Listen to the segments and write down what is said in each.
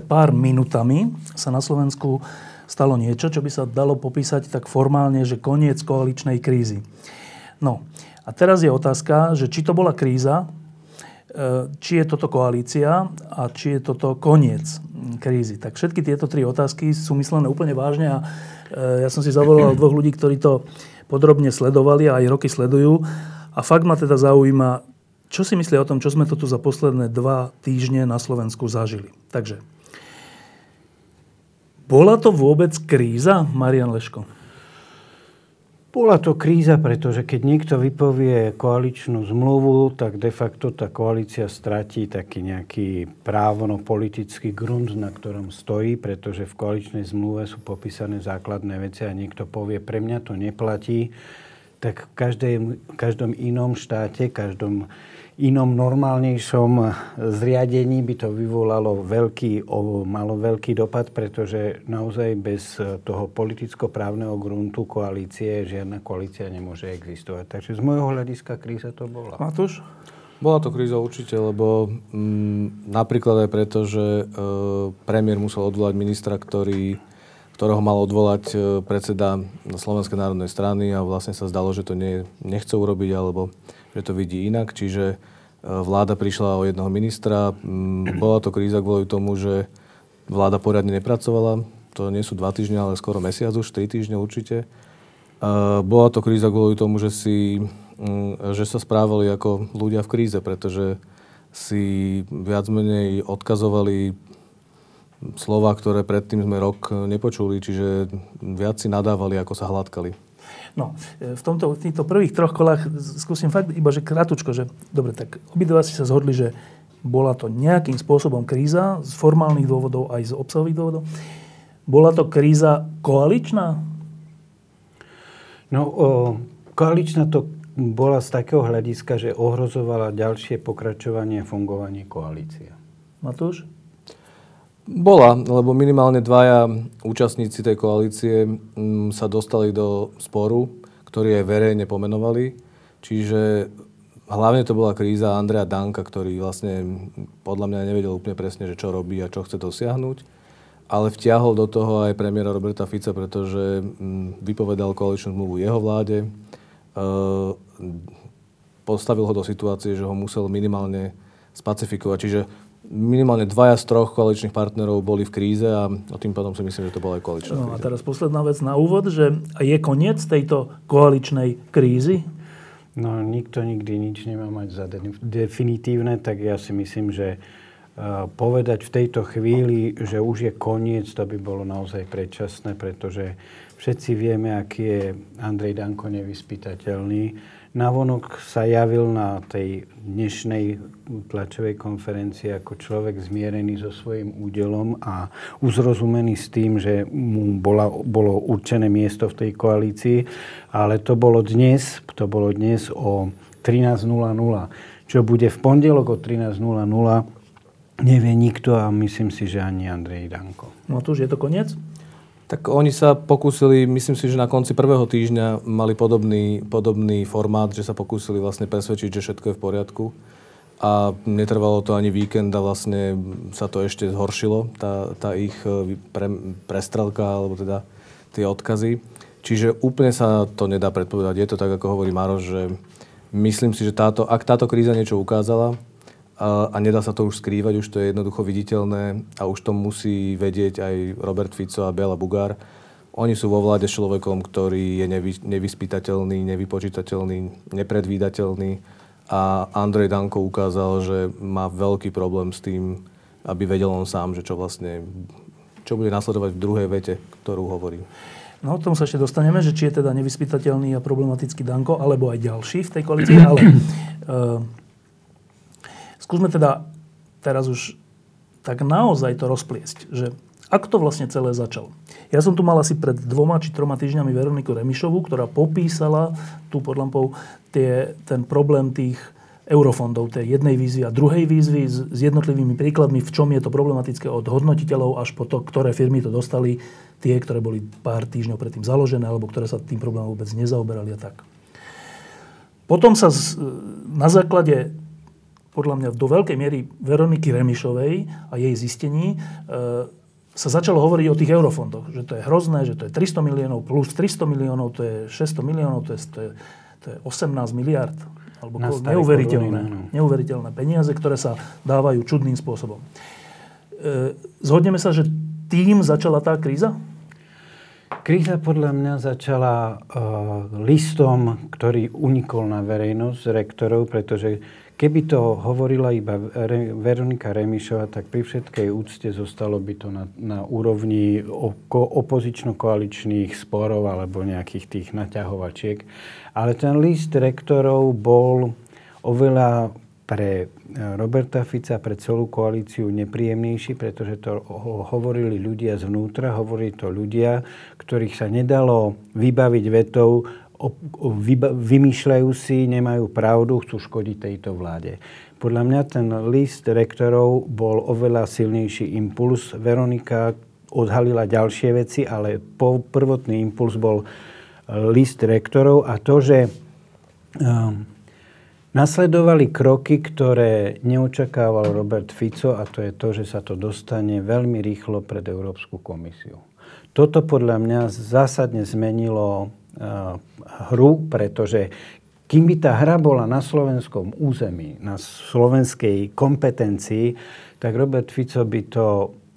Pár minutami sa na Slovensku stalo niečo, čo by sa dalo popísať tak formálne, že koniec koaličnej krízy. No a teraz je otázka, že či to bola kríza, e, či je toto koalícia a či je toto koniec krízy. Tak všetky tieto tri otázky sú myslené úplne vážne a e, ja som si zavolal dvoch ľudí, ktorí to podrobne sledovali a aj roky sledujú. A fakt ma teda zaujíma, čo si myslia o tom, čo sme to tu za posledné dva týždne na Slovensku zažili. Takže bola to vôbec kríza, Marian Leško? Bola to kríza, pretože keď niekto vypovie koaličnú zmluvu, tak de facto tá koalícia stratí taký nejaký právno-politický grunt, na ktorom stojí, pretože v koaličnej zmluve sú popísané základné veci a niekto povie, pre mňa to neplatí, tak v každej, každom inom štáte, každom inom normálnejšom zriadení by to vyvolalo veľký, malo veľký dopad, pretože naozaj bez toho politicko-právneho gruntu koalície žiadna koalícia nemôže existovať. Takže z môjho hľadiska kríza to bola. Matúš? Bola to kríza určite, lebo m, mm, napríklad aj preto, že e, premiér musel odvolať ministra, ktorý, ktorého mal odvolať e, predseda Slovenskej národnej strany a vlastne sa zdalo, že to nie, nechce urobiť, alebo že to vidí inak. Čiže e, vláda prišla o jedného ministra. Mm, bola to kríza kvôli tomu, že vláda poriadne nepracovala. To nie sú dva týždne, ale skoro mesiac už, tri týždne určite. E, bola to kríza kvôli tomu, že, si, mm, že sa správali ako ľudia v kríze, pretože si viac menej odkazovali slova, ktoré predtým sme rok nepočuli, čiže viac si nadávali, ako sa hladkali. No, e, v, tomto, v týchto prvých troch kolách skúsim fakt iba, že kratučko, že dobre, tak obidva si sa zhodli, že bola to nejakým spôsobom kríza z formálnych dôvodov aj z obsahových dôvodov. Bola to kríza koaličná? No, o, koaličná to bola z takého hľadiska, že ohrozovala ďalšie pokračovanie a fungovanie koalície. Matúš? Bola, lebo minimálne dvaja účastníci tej koalície mm, sa dostali do sporu, ktorý aj verejne pomenovali. Čiže hlavne to bola kríza Andrea Danka, ktorý vlastne podľa mňa nevedel úplne presne, že čo robí a čo chce dosiahnuť. Ale vtiahol do toho aj premiéra Roberta Fica, pretože mm, vypovedal koaličnú zmluvu jeho vláde. E, postavil ho do situácie, že ho musel minimálne spacifikovať. Čiže minimálne dvaja z troch koaličných partnerov boli v kríze a, tým pádom si myslím, že to bola aj koaličná no, kríza. A teraz posledná vec na úvod, že je koniec tejto koaličnej krízy? No, nikto nikdy nič nemá mať za definitívne, tak ja si myslím, že uh, povedať v tejto chvíli, že už je koniec, to by bolo naozaj predčasné, pretože všetci vieme, aký je Andrej Danko nevyspytateľný Navonok sa javil na tej dnešnej tlačovej konferencii ako človek zmierený so svojím údelom a uzrozumený s tým, že mu bola, bolo určené miesto v tej koalícii. Ale to bolo dnes, to bolo dnes o 13.00. Čo bude v pondelok o 13.00, nevie nikto a myslím si, že ani Andrej Danko. No to už je to koniec? Tak oni sa pokúsili, myslím si, že na konci prvého týždňa mali podobný, podobný formát, že sa pokúsili vlastne presvedčiť, že všetko je v poriadku. A netrvalo to ani víkend a vlastne sa to ešte zhoršilo, tá, tá ich e, pre, prestrelka, alebo teda tie odkazy. Čiže úplne sa to nedá predpovedať. Je to tak, ako hovorí Maroš, že myslím si, že táto, ak táto kríza niečo ukázala, a, nedá sa to už skrývať, už to je jednoducho viditeľné a už to musí vedieť aj Robert Fico a Bela Bugár. Oni sú vo vláde človekom, ktorý je nevy, nevyspytateľný, nevypočítateľný, nepredvídateľný a Andrej Danko ukázal, že má veľký problém s tým, aby vedel on sám, že čo vlastne, čo bude nasledovať v druhej vete, ktorú hovorí. No, tomu sa ešte dostaneme, že či je teda nevyspytateľný a problematický Danko, alebo aj ďalší v tej koalícii, ale uh, skúsme teda teraz už tak naozaj to rozpliesť, že ako to vlastne celé začalo. Ja som tu mal asi pred dvoma či troma týždňami Veroniku Remišovú, ktorá popísala tu pod lampou tie, ten problém tých eurofondov, tej jednej výzvy a druhej výzvy s, s jednotlivými príkladmi, v čom je to problematické od hodnotiteľov až po to, ktoré firmy to dostali tie, ktoré boli pár týždňov predtým založené, alebo ktoré sa tým problémom vôbec nezaoberali a tak. Potom sa z, na základe, podľa mňa do veľkej miery Veroniky Remišovej a jej zistení, e, sa začalo hovoriť o tých eurofondoch, že to je hrozné, že to je 300 miliónov plus 300 miliónov, to je 600 miliónov, to je, to je, to je 18 miliard. Alebo neuveriteľné, neuveriteľné peniaze, ktoré sa dávajú čudným spôsobom. E, zhodneme sa, že tým začala tá kríza? Kríza podľa mňa začala uh, listom, ktorý unikol na verejnosť rektorov, pretože keby to hovorila iba Veronika Remišova, tak pri všetkej úcte zostalo by to na, na úrovni opozično-koaličných sporov alebo nejakých tých naťahovačiek. Ale ten list rektorov bol oveľa pre e, Roberta Fica, pre celú koalíciu nepríjemnejší, pretože to hovorili ľudia zvnútra, hovorili to ľudia, ktorých sa nedalo vybaviť vetou, vymýšľajú si, nemajú pravdu, chcú škodiť tejto vláde. Podľa mňa ten list rektorov bol oveľa silnejší impuls. Veronika odhalila ďalšie veci, ale prvotný impuls bol list rektorov a to, že um, Nasledovali kroky, ktoré neočakával Robert Fico a to je to, že sa to dostane veľmi rýchlo pred Európsku komisiu. Toto podľa mňa zásadne zmenilo hru, pretože kým by tá hra bola na slovenskom území, na slovenskej kompetencii, tak Robert Fico by to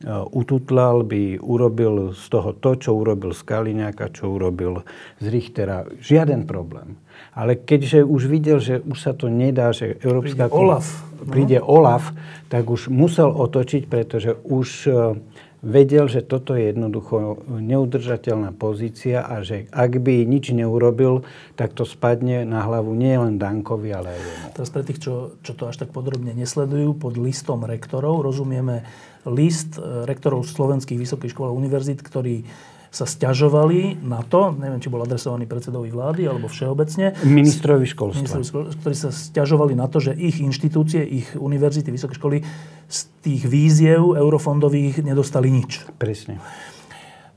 uh, ututlal, by urobil z toho to, čo urobil z Kaliňáka, čo urobil z Richtera. Žiaden problém. Ale keďže už videl, že už sa to nedá, že Európska... Príde Olaf. No. Príde Olaf, tak už musel otočiť, pretože už e, vedel, že toto je jednoducho neudržateľná pozícia a že ak by nič neurobil, tak to spadne na hlavu nie len Dankovi, ale aj jemu. Teraz pre tých, čo, čo to až tak podrobne nesledujú, pod listom rektorov rozumieme list e, rektorov slovenských vysokých škôl a univerzít, ktorý sa stiažovali na to, neviem, či bol adresovaný predsedovi vlády alebo všeobecne. Ministrovi školstva. Ministrovi ktorí sa stiažovali na to, že ich inštitúcie, ich univerzity, vysoké školy z tých víziev eurofondových nedostali nič. Presne.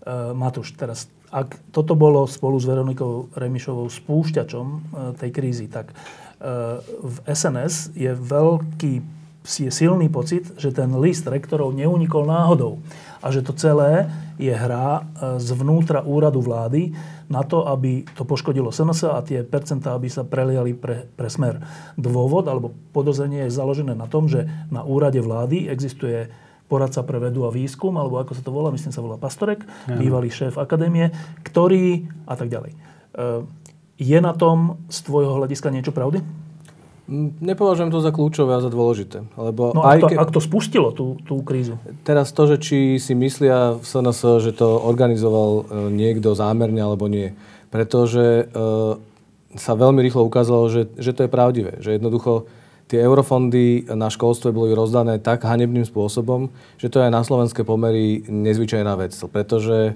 Uh, Matúš, teraz, ak toto bolo spolu s Veronikou Remišovou spúšťačom uh, tej krízy, tak uh, v SNS je veľký je silný pocit, že ten list rektorov neunikol náhodou a že to celé je hra e, zvnútra úradu vlády na to, aby to poškodilo SNS a tie percentá, aby sa preliali pre, pre smer. Dôvod alebo podozrenie je založené na tom, že na úrade vlády existuje poradca pre vedu a výskum, alebo ako sa to volá, myslím sa volá Pastorek, ja. bývalý šéf akadémie, ktorý a tak ďalej. E, je na tom z tvojho hľadiska niečo pravdy? Nepovažujem to za kľúčové a za dôležité. Lebo no aj ak, to, ke... ak to spustilo tú, tú krízu? Teraz to, že či si myslia v SNS, že to organizoval e, niekto zámerne alebo nie. Pretože e, sa veľmi rýchlo ukázalo, že, že to je pravdivé. Že jednoducho tie eurofondy na školstve boli rozdané tak hanebným spôsobom, že to je aj na slovenské pomery nezvyčajná vec. Pretože e,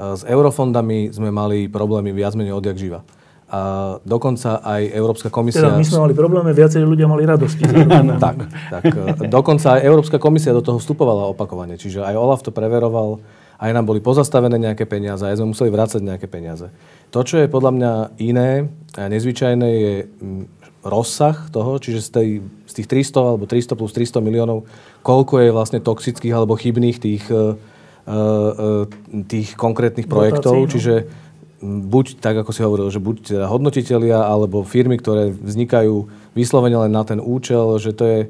s eurofondami sme mali problémy viac menej odjak živa. A dokonca aj Európska komisia... Teda my sme mali problémy, viacerí ľudia mali radosti. tak, tak. E, dokonca aj Európska komisia do toho vstupovala opakovane. Čiže aj Olaf to preveroval, aj nám boli pozastavené nejaké peniaze, aj sme museli vrácať nejaké peniaze. To, čo je podľa mňa iné a nezvyčajné, je mm, rozsah toho, čiže z, tej, z tých 300 alebo 300 plus 300 miliónov, koľko je vlastne toxických alebo chybných tých, uh, uh, tých konkrétnych projektov. Dotácií, no. Čiže buď tak, ako si hovoril, že buď teda hodnotitelia alebo firmy, ktoré vznikajú vyslovene len na ten účel, že to je,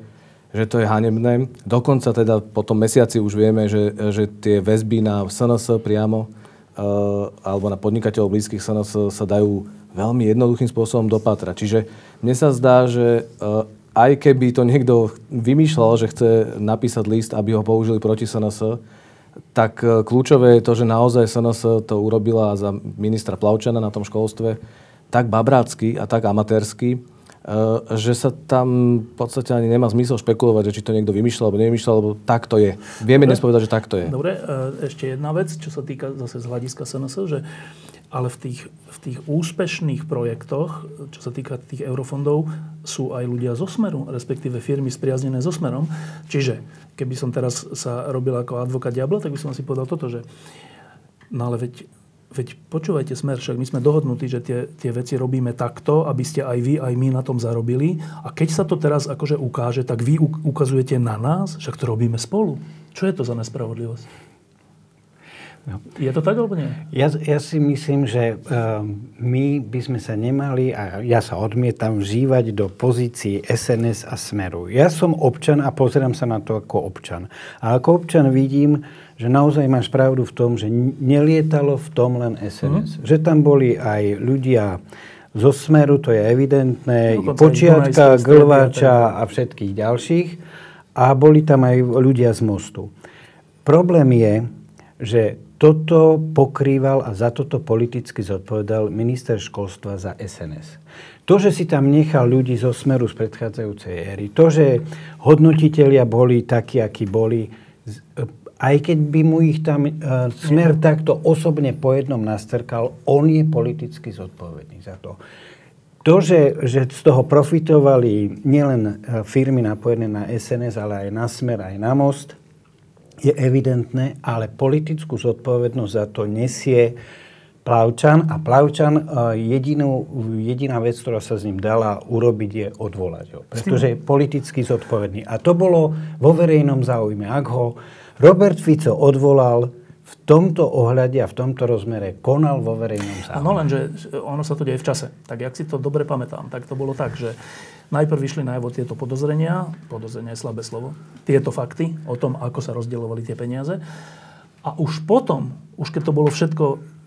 že to je hanebné. Dokonca teda po tom mesiaci už vieme, že, že tie väzby na SNS priamo uh, alebo na podnikateľov blízkych SNS sa dajú veľmi jednoduchým spôsobom dopatrať. Čiže mne sa zdá, že uh, aj keby to niekto vymýšľal, že chce napísať list, aby ho použili proti SNS, tak e, kľúčové je to, že naozaj SNS to urobila za ministra Plavčana na tom školstve tak babrácky a tak amatérsky, e, že sa tam v podstate ani nemá zmysel špekulovať, že či to niekto vymýšľal alebo nevymýšľal, lebo tak to je. Vieme dnes povedať, že tak to je. Dobre, ešte jedna vec, čo sa týka zase z hľadiska SNS, že ale v tých, v tých úspešných projektoch, čo sa týka tých eurofondov, sú aj ľudia zo Smeru, respektíve firmy spriaznené so Smerom. Čiže keby som teraz sa robil ako advokát diabla, tak by som si povedal toto, že no ale veď, veď počúvajte Smer, však my sme dohodnutí, že tie, tie veci robíme takto, aby ste aj vy, aj my na tom zarobili. A keď sa to teraz akože ukáže, tak vy ukazujete na nás, však to robíme spolu. Čo je to za nespravodlivosť? Je to tak, alebo nie? Ja, ja si myslím, že uh, my by sme sa nemali, a ja sa odmietam, vžívať do pozícií SNS a Smeru. Ja som občan a pozerám sa na to ako občan. A ako občan vidím, že naozaj máš pravdu v tom, že nelietalo v tom len SNS. Mm. Že tam boli aj ľudia zo Smeru, to je evidentné, no, Počiatka, Glváča a všetkých ďalších. A boli tam aj ľudia z Mostu. Problém je, že toto pokrýval a za toto politicky zodpovedal minister školstva za SNS. To, že si tam nechal ľudí zo smeru z predchádzajúcej éry, to, že hodnotitelia boli takí, akí boli, aj keď by mu ich tam uh, smer takto osobne po jednom nastrkal, on je politicky zodpovedný za to. To, že, že z toho profitovali nielen e, firmy napojené na SNS, ale aj na Smer, aj na Most, je evidentné, ale politickú zodpovednosť za to nesie Plavčan a Plavčan e, jedinú, jediná vec, ktorá sa s ním dala urobiť, je odvolať ho. Pretože je politicky zodpovedný. A to bolo vo verejnom záujme. Ak ho Robert Fico odvolal, v tomto ohľade a v tomto rozmere konal vo verejnom záujme. No lenže ono sa to deje v čase. Tak jak si to dobre pamätám, tak to bolo tak, že Najprv vyšli najavo tieto podozrenia, podozrenia je slabé slovo, tieto fakty o tom, ako sa rozdielovali tie peniaze. A už potom, už keď to bolo všetko,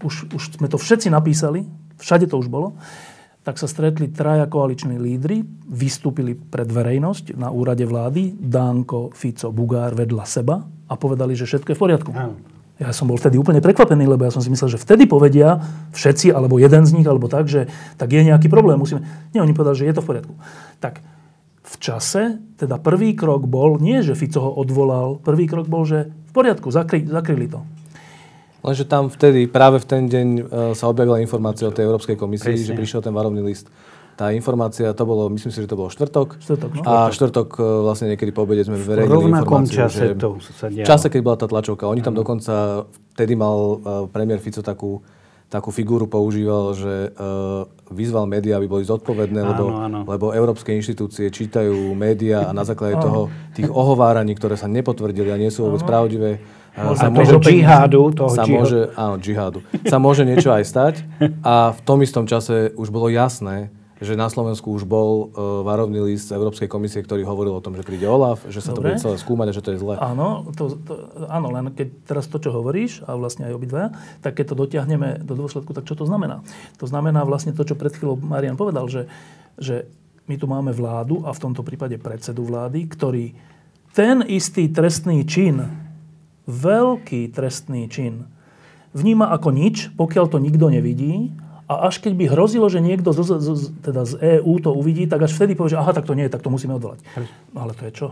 už, už sme to všetci napísali, všade to už bolo, tak sa stretli traja koaliční lídry, vystúpili pred verejnosť na úrade vlády, Dánko, Fico, Bugár vedľa seba a povedali, že všetko je v poriadku. Áno. Ja som bol vtedy úplne prekvapený, lebo ja som si myslel, že vtedy povedia všetci, alebo jeden z nich, alebo tak, že tak je nejaký problém. Musíme... Nie, oni povedali, že je to v poriadku. Tak v čase, teda prvý krok bol, nie že Fico ho odvolal, prvý krok bol, že v poriadku, zakry, zakryli to. Lenže tam vtedy, práve v ten deň e, sa objavila informácia o tej Európskej komisii, Presne. že prišiel ten varovný list. Tá informácia, to bolo, myslím si, že to bolo štvrtok. Štvrtok, no. A štvrtok e, vlastne niekedy po obede sme verejnili informáciu, čase že to sa dialo. V čase, keď bola tá tlačovka. Oni tam dokonca, vtedy mal e, premiér Fico takú takú figúru používal, že uh, vyzval médiá, aby boli zodpovedné, áno, lebo, áno. lebo európske inštitúcie čítajú médiá a na základe toho tých ohováraní, ktoré sa nepotvrdili a nie sú vôbec pravdivé, uh, sa môže, džihádu, toho sa môže, áno, džihádu. Sa môže niečo aj stať a v tom istom čase už bolo jasné, že na Slovensku už bol uh, varovný list z Európskej komisie, ktorý hovoril o tom, že príde OLAF, že sa Dobre. to bude celé skúmať a že to je zlé. Áno, to, to, áno, len keď teraz to, čo hovoríš, a vlastne aj obidva, tak keď to dotiahneme do dôsledku, tak čo to znamená? To znamená vlastne to, čo pred chvíľou Marian povedal, že, že my tu máme vládu a v tomto prípade predsedu vlády, ktorý ten istý trestný čin, veľký trestný čin, vníma ako nič, pokiaľ to nikto nevidí a až keď by hrozilo, že niekto z, z, teda z EÚ to uvidí, tak až vtedy povie, že aha, tak to nie je, tak to musíme odvolať. No ale to je čo?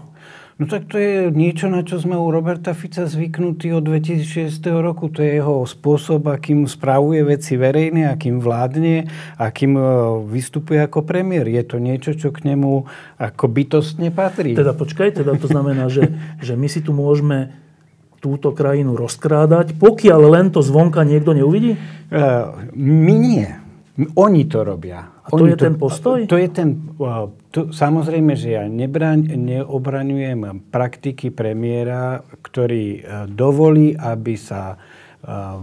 No tak to je niečo, na čo sme u Roberta Fica zvyknutí od 2006 roku. To je jeho spôsob, akým spravuje veci verejné, akým vládne, akým e, vystupuje ako premiér. Je to niečo, čo k nemu ako bytostne patrí. Teda počkaj, teda to znamená, že, že my si tu môžeme túto krajinu rozkrádať, pokiaľ len to zvonka niekto neuvidí? Uh, my nie. Oni to robia. A to Oni je to, ten postoj? To je ten... Uh, to, samozrejme, že ja nebraň, neobraňujem praktiky premiéra, ktorý uh, dovolí, aby sa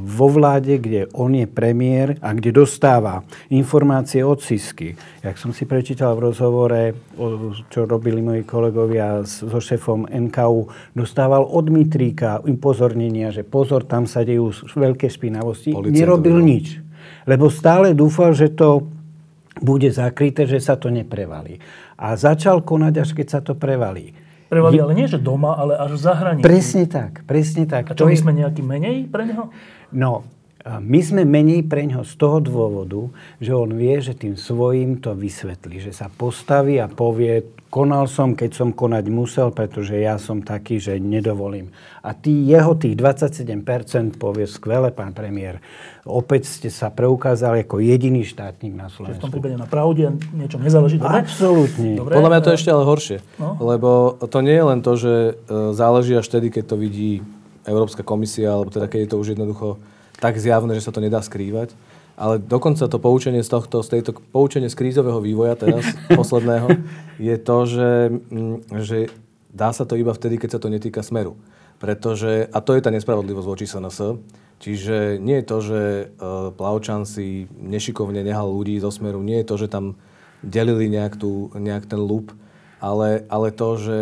vo vláde, kde on je premiér a kde dostáva informácie od Sisky. Jak som si prečítal v rozhovore, čo robili moji kolegovia so šefom NKU, dostával od Mitríka upozornenia, že pozor, tam sa dejú veľké špinavosti. Policajtov. Nerobil nič. Lebo stále dúfal, že to bude zakryté, že sa to neprevalí. A začal konať, až keď sa to prevalí. Prevali, ale nie že doma, ale až v zahraničí. Presne tak, presne tak. A čo, my sme nejaký menej pre neho? No, my sme menej pre ňo z toho dôvodu, že on vie, že tým svojím to vysvetlí. Že sa postaví a povie, konal som, keď som konať musel, pretože ja som taký, že nedovolím. A tý, jeho tých 27% povie, skvele, pán premiér, opäť ste sa preukázali ako jediný štátnik na Slovensku. Čiže v tom prípade na pravde niečo nezáleží, dobre? Absolútne. Dobre. Podľa mňa to je ešte ale horšie. No. Lebo to nie je len to, že e, záleží až vtedy, keď to vidí Európska komisia, alebo teda keď je to už jednoducho tak zjavné, že sa to nedá skrývať. Ale dokonca to poučenie z tohto, z tejto, poučenie z krízového vývoja teraz, posledného, je to, že, mm, že dá sa to iba vtedy, keď sa to netýka smeru. Pretože, a to je tá nespravodlivosť voči SNS, čiže nie je to, že e, Plavčan si nešikovne nehal ľudí zo smeru, nie je to, že tam delili nejak, tú, nejak ten loop, ale, ale to, že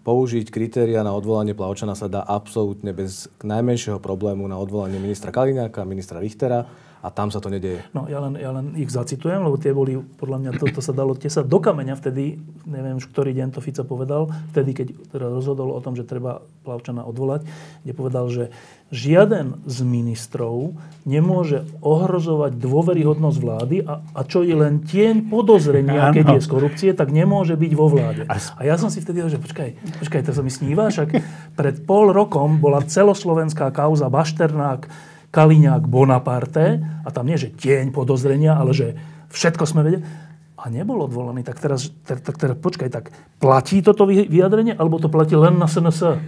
použiť kritéria na odvolanie Plavčana sa dá absolútne bez najmenšieho problému na odvolanie ministra Kaliňáka, ministra Richtera a tam sa to nedeje. No, ja len, ja len ich zacitujem, lebo tie boli, podľa mňa, to, to sa dalo tesať do kameňa vtedy, neviem už ktorý deň to Fica povedal, vtedy, keď teda rozhodol o tom, že treba Plavčana odvolať, kde povedal, že žiaden z ministrov nemôže ohrozovať dôveryhodnosť vlády a, a čo je len tieň podozrenia, keď je z korupcie, tak nemôže byť vo vláde. A ja som si vtedy že počkaj, počkaj, to sa mi sníva, však pred pol rokom bola celoslovenská kauza Bašternák, Kaliňák Bonaparte a tam nie, že tieň podozrenia, ale že všetko sme vedeli a nebol odvolaný. Tak teraz, tak, tak teraz počkaj, tak platí toto vyjadrenie, alebo to platí len na SNS?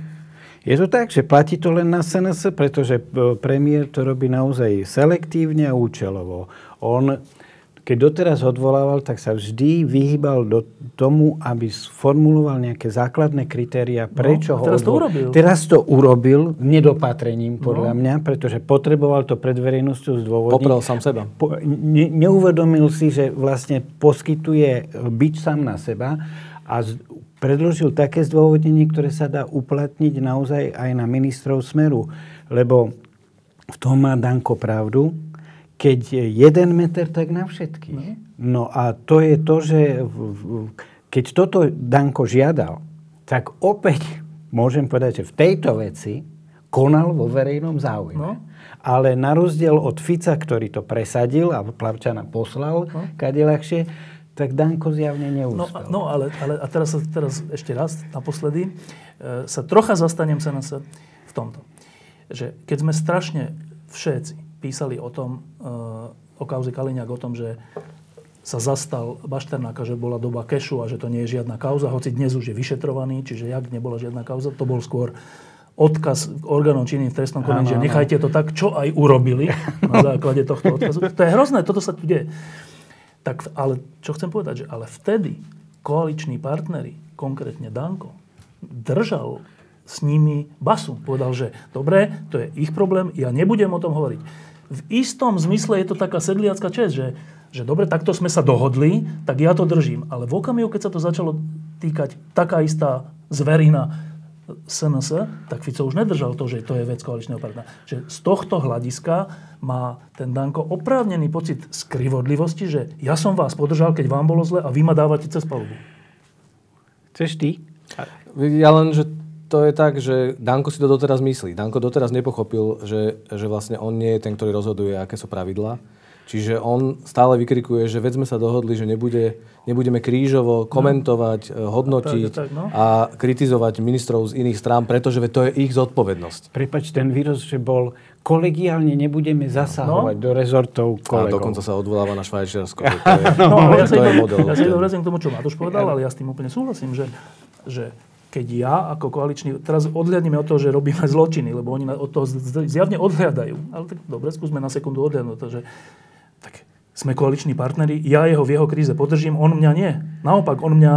Je to tak, že platí to len na SNS, pretože e, premiér to robí naozaj selektívne a účelovo. On keď doteraz odvolával, tak sa vždy vyhýbal do tomu, aby sformuloval nejaké základné kritéria, no, prečo no, teraz ho odvol... to urobil. Teraz to urobil nedopatrením, podľa no. mňa, pretože potreboval to pred verejnosťou zdôvodniť. Poprel sám seba. Po, ne, neuvedomil si, že vlastne poskytuje byť sám na seba a z, predložil také zdôvodnenie, ktoré sa dá uplatniť naozaj aj na ministrov Smeru. Lebo v tom má Danko pravdu, keď je jeden meter, tak na všetkých. No. no a to je to, že keď toto Danko žiadal, tak opäť môžem povedať, že v tejto veci konal vo verejnom záujme. No. Ale na rozdiel od Fica, ktorý to presadil a Plavčana poslal, no. kade ľahšie, tak Danko zjavne neúspel. No, no ale, ale a teraz, teraz ešte raz, naposledy, e, sa trocha zastanem sa na sa v tomto. Že keď sme strašne všetci písali o tom, eh, o kauze Kaliňák, o tom, že sa zastal Bašternáka, že bola doba kešu a že to nie je žiadna kauza, hoci dnes už je vyšetrovaný, čiže jak nebola žiadna kauza, to bol skôr odkaz orgánom činným v trestnom konaní, že nechajte to tak, čo aj urobili na základe tohto odkazu. To je hrozné, toto sa tu deje. Tak, ale čo chcem povedať, že ale vtedy koaliční partnery, konkrétne Danko, držal s nimi basu. Povedal, že dobre, to je ich problém, ja nebudem o tom hovoriť v istom zmysle je to taká sedliacká čest, že, že dobre, takto sme sa dohodli, tak ja to držím. Ale v okamihu, keď sa to začalo týkať taká istá zverina SNS, tak Fico už nedržal to, že to je vec koaličného partnera. Že z tohto hľadiska má ten Danko oprávnený pocit skrivodlivosti, že ja som vás podržal, keď vám bolo zle a vy ma dávate cez palubu. Chceš ty? Ja len, že to je tak, že Danko si to doteraz myslí. Danko doteraz nepochopil, že, že vlastne on nie je ten, ktorý rozhoduje, aké sú pravidlá. Čiže on stále vykrikuje, že veď sme sa dohodli, že nebude, nebudeme krížovo komentovať, no. hodnotiť tak, tak, no. a kritizovať ministrov z iných strán, pretože to je ich zodpovednosť. Prepač, ten výroz, že bol kolegiálne nebudeme zasahovať no. do rezortov kolegov. A dokonca sa odvoláva na Švajčiarsko. To je, no, no, ja to je model. Ja sa k tomu, čo Matúš povedal, ale ja s tým úplne súhlasím, že, že keď ja ako koaličný, teraz odhľadneme od toho, že robíme zločiny, lebo oni od toho zjavne odhľadajú. Ale tak dobre, skúsme na sekundu odhľadnúť to, že tak sme koaliční partneri, ja jeho v jeho kríze podržím, on mňa nie. Naopak, on mňa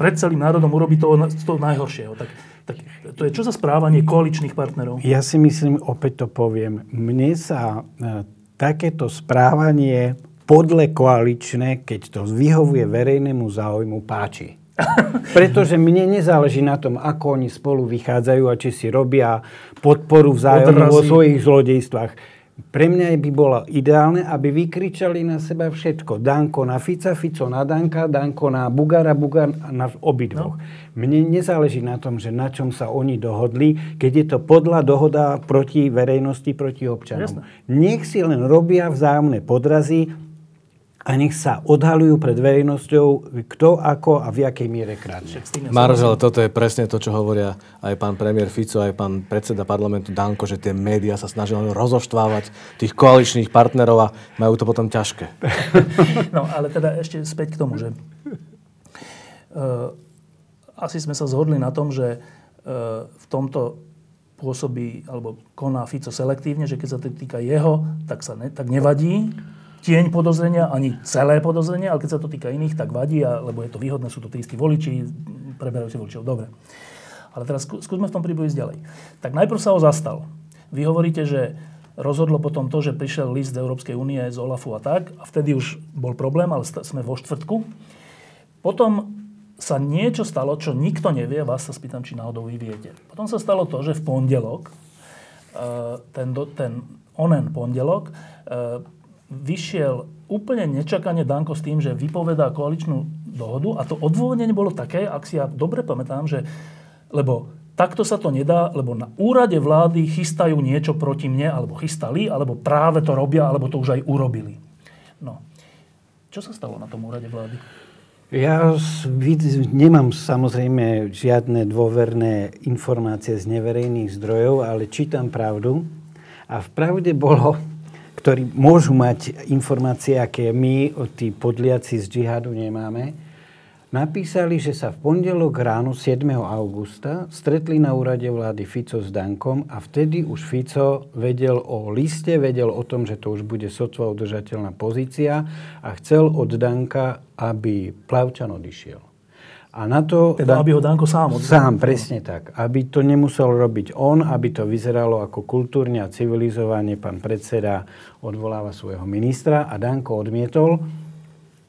pred celým národom urobí toho, toho najhoršieho. Tak, tak to je čo za správanie koaličných partnerov? Ja si myslím, opäť to poviem, mne sa e, takéto správanie podle koaličné, keď to vyhovuje verejnému záujmu, páči. Pretože mne nezáleží na tom, ako oni spolu vychádzajú a či si robia podporu vzájomnú vo svojich zlodejstvách. Pre mňa by bolo ideálne, aby vykričali na seba všetko. Danko na Fica, Fico na Danka, Danko na Bugara, Bugar na obidvoch. No. Mne nezáleží na tom, že na čom sa oni dohodli, keď je to podľa dohoda proti verejnosti, proti občanom. Jasne. Nech si len robia vzájomné podrazy, a nech sa odhalujú pred verejnosťou, kto, ako a v jakej miere kradne. Maroš, ale toto je presne to, čo hovoria aj pán premiér Fico, aj pán predseda parlamentu Danko, že tie médiá sa snažia rozoštvávať tých koaličných partnerov a majú to potom ťažké. No, ale teda ešte späť k tomu, že uh, asi sme sa zhodli na tom, že uh, v tomto pôsobí, alebo koná Fico selektívne, že keď sa to týka jeho, tak sa ne, tak nevadí tieň podozrenia, ani celé podozrenie, ale keď sa to týka iných, tak vadí, a, lebo je to výhodné, sú to tí istí voliči, preberajú si voličov. Dobre. Ale teraz skúsme v tom príbehu ísť ďalej. Tak najprv sa ho zastal. Vy hovoríte, že rozhodlo potom to, že prišiel list z Európskej únie, z OLAFu a tak, a vtedy už bol problém, ale sme vo štvrtku. Potom sa niečo stalo, čo nikto nevie, vás sa spýtam, či náhodou vy viete. Potom sa stalo to, že v pondelok, e, ten, ten onen pondelok, e, vyšiel úplne nečakane Danko s tým, že vypovedá koaličnú dohodu a to odôvodnenie bolo také, ak si ja dobre pamätám, že lebo takto sa to nedá, lebo na úrade vlády chystajú niečo proti mne, alebo chystali, alebo práve to robia, alebo to už aj urobili. No. Čo sa stalo na tom úrade vlády? Ja nemám samozrejme žiadne dôverné informácie z neverejných zdrojov, ale čítam pravdu. A v pravde bolo, ktorí môžu mať informácie, aké my, tí podliaci z džihadu, nemáme, napísali, že sa v pondelok ráno 7. augusta stretli na úrade vlády Fico s Dankom a vtedy už Fico vedel o liste, vedel o tom, že to už bude sotva udržateľná pozícia a chcel od Danka, aby Plavčan odišiel. A na to... Teda, aby ho Danko sám odzval. Sám, presne tak. Aby to nemusel robiť on, aby to vyzeralo ako kultúrne a civilizovane. Pán predseda odvoláva svojho ministra a Danko odmietol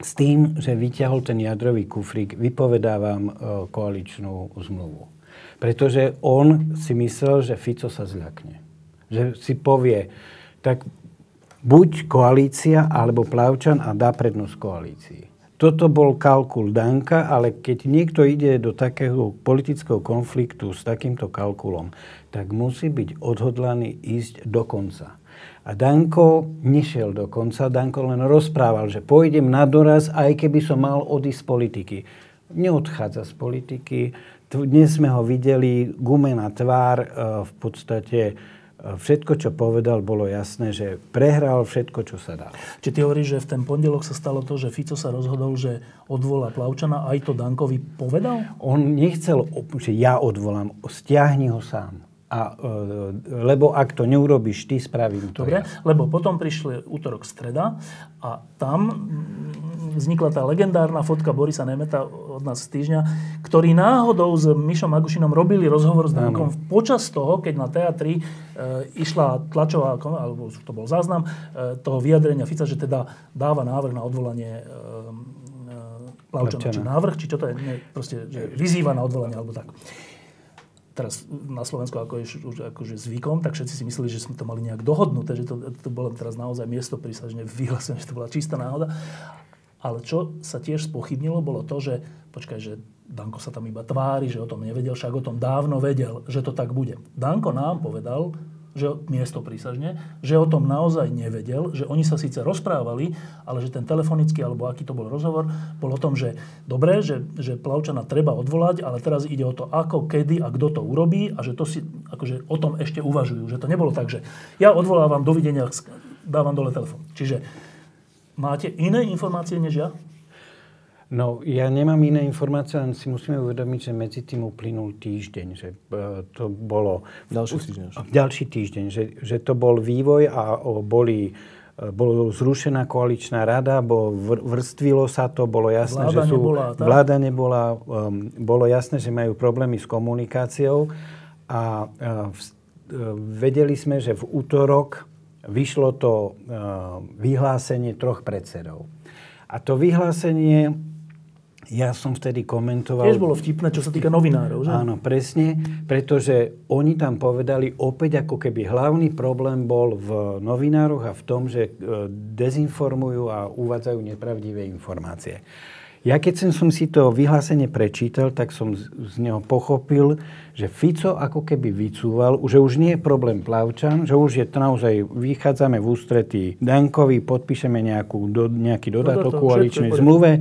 s tým, že vyťahol ten jadrový kufrík, vypovedávam e, koaličnú zmluvu. Pretože on si myslel, že Fico sa zľakne. Že si povie, tak buď koalícia, alebo Plavčan a dá prednosť koalícii. Toto bol kalkul Danka, ale keď niekto ide do takého politického konfliktu s takýmto kalkulom, tak musí byť odhodlaný ísť do konca. A Danko nešiel do konca, Danko len rozprával, že pôjdem na doraz, aj keby som mal odísť z politiky. Neodchádza z politiky. Dnes sme ho videli, gume na tvár, e, v podstate všetko, čo povedal, bolo jasné, že prehral všetko, čo sa dá. Či ty hovoríš, že v ten pondelok sa stalo to, že Fico sa rozhodol, že odvolá Plavčana, aj to Dankovi povedal? On nechcel, že ja odvolám, stiahni ho sám. A, e, lebo ak to neurobiš ty, spravím to Dobre, ja. lebo potom prišli útorok, streda a tam vznikla tá legendárna fotka Borisa Nemeta od nás z týždňa, ktorý náhodou s Mišom Agušinom robili rozhovor s Dankom počas toho, keď na teatri e, išla tlačová, alebo to bol záznam e, toho vyjadrenia Fica, že teda dáva návrh na odvolanie e, e, Plavčana. Či návrh, či čo to je, nie, proste, že vyzýva na odvolanie, alebo tak teraz na Slovensku ako je už akože zvykom, tak všetci si mysleli, že sme to mali nejak dohodnuté, že to, to bolo teraz naozaj miesto prísažne vyhlásené, že to bola čistá náhoda. Ale čo sa tiež spochybnilo, bolo to, že počkaj, že Danko sa tam iba tvári, že o tom nevedel, však o tom dávno vedel, že to tak bude. Danko nám povedal, že miesto prísažne, že o tom naozaj nevedel, že oni sa síce rozprávali, ale že ten telefonický, alebo aký to bol rozhovor, bol o tom, že dobre, že, že Plavčana treba odvolať, ale teraz ide o to, ako, kedy a kto to urobí a že to si, akože o tom ešte uvažujú. Že to nebolo tak, že ja odvolávam, dovidenia, dávam dole telefon. Čiže máte iné informácie než ja? No, ja nemám iné informácie, len si musíme uvedomiť, že medzi tým uplynul týždeň, že e, to bolo... Ďalší týždeň. Ďalší týždeň, že, že to bol vývoj a boli e, bolo zrušená koaličná rada, bo vrstvilo sa to, bolo jasné, vláda že sú... Nebola, tak? Vláda nebola, um, bolo jasné, že majú problémy s komunikáciou a uh, vedeli sme, že v útorok vyšlo to uh, vyhlásenie troch predsedov. A to vyhlásenie Ja som vtedy komentoval... Tiež bolo vtipné, čo sa týka novinárov, že? Áno, presne, pretože oni tam povedali opäť, ako keby hlavný problém bol v novinároch a v tom, že e, dezinformujú a uvádzajú nepravdivé informácie. Ja keď som si to vyhlásenie prečítal, tak som z neho pochopil, že Fico ako keby vycúval, že už nie je problém Plavčan, že už je to naozaj, vychádzame v ústretí Dankovi, podpíšeme nejakú, do, nejaký dodatok koaličnej zmluve, e,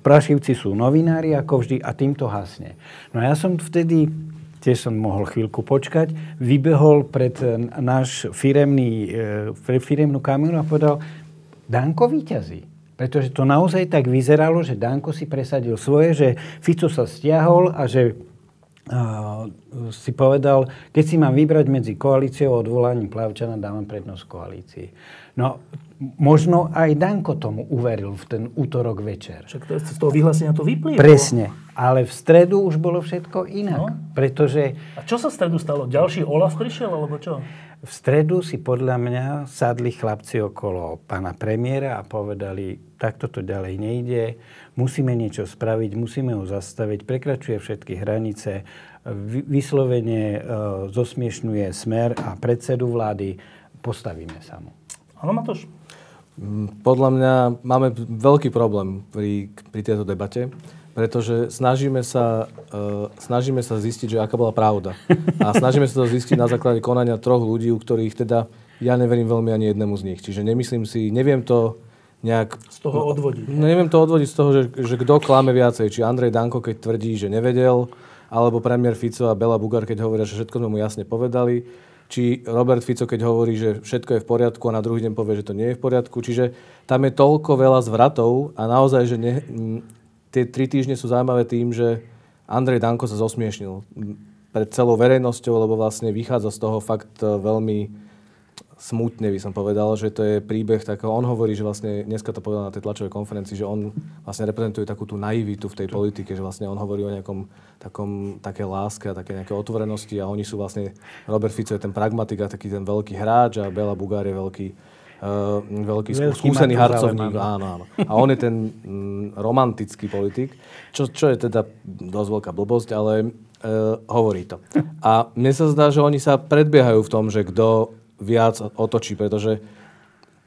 Prašivci sú novinári ako vždy a týmto hasne. No ja som vtedy tiež som mohol chvíľku počkať, vybehol pred náš firemný, e, firemnú kameru a povedal, Danko víťazí. Pretože to naozaj tak vyzeralo, že Danko si presadil svoje, že Fico sa stiahol a že uh, si povedal, keď si mám vybrať medzi koalíciou a odvolaním Plavčana, dávam prednosť koalícii. No, možno aj Danko tomu uveril v ten útorok večer. Však to, z toho vyhlásenia to vyplýva. Presne. Ale v stredu už bolo všetko inak. No. Pretože... A čo sa v stredu stalo? Ďalší Olaf prišiel, alebo čo? V stredu si podľa mňa sadli chlapci okolo pána premiéra a povedali, takto to ďalej nejde, musíme niečo spraviť, musíme ho zastaviť, prekračuje všetky hranice, vyslovene e, zosmiešňuje smer a predsedu vlády, postavíme sa mu. Áno, Matoš? Mm, podľa mňa máme veľký problém pri, pri tejto debate pretože snažíme sa, uh, snažíme sa zistiť, že aká bola pravda. A snažíme sa to zistiť na základe konania troch ľudí, u ktorých teda ja neverím veľmi ani jednému z nich. Čiže nemyslím si, neviem to nejak... Z toho odvodiť. No, neviem to odvodiť z toho, že, že kto klame viacej. Či Andrej Danko, keď tvrdí, že nevedel, alebo premiér Fico a Bela Bugar, keď hovoria, že všetko sme mu jasne povedali. Či Robert Fico, keď hovorí, že všetko je v poriadku a na druhý deň povie, že to nie je v poriadku. Čiže tam je toľko veľa zvratov a naozaj, že ne, tie tri týždne sú zaujímavé tým, že Andrej Danko sa zosmiešnil pred celou verejnosťou, lebo vlastne vychádza z toho fakt e, veľmi smutne by som povedal, že to je príbeh takého, on hovorí, že vlastne dneska to povedal na tej tlačovej konferencii, že on vlastne reprezentuje takú tú naivitu v tej politike, že vlastne on hovorí o nejakom takom, také láske a také nejaké otvorenosti a oni sú vlastne, Robert Fico je ten pragmatik a taký ten veľký hráč a Bela Bugár je veľký uh, veľký, veľký skúsený harcovník. Áno, áno. A on je ten mm, romantický politik, čo, čo je teda dosť veľká blbosť, ale uh, hovorí to. A mne sa zdá, že oni sa predbiehajú v tom, že kto viac otočí, pretože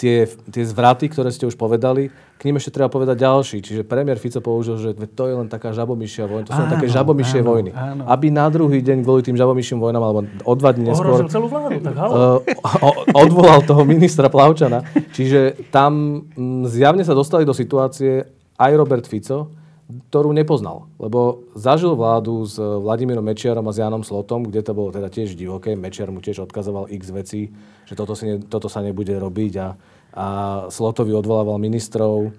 tie, tie zvraty, ktoré ste už povedali, k ním ešte treba povedať ďalší. Čiže premiér Fico použil, že to je len taká žabomyšia vojna. To sú áno, také žabomyšie áno, vojny. Áno. Aby na druhý deň kvôli tým žabomyším vojnam, alebo o dva dní neskôr... celú vládu, tak halo. Uh, odvolal toho ministra Plavčana. Čiže tam m, zjavne sa dostali do situácie aj Robert Fico, ktorú nepoznal. Lebo zažil vládu s Vladimírom Mečiarom a s Janom Slotom, kde to bolo teda tiež divoké. Mečiar mu tiež odkazoval x vecí, že toto, si ne, toto sa nebude robiť a a Slotovi odvolával ministrov. E,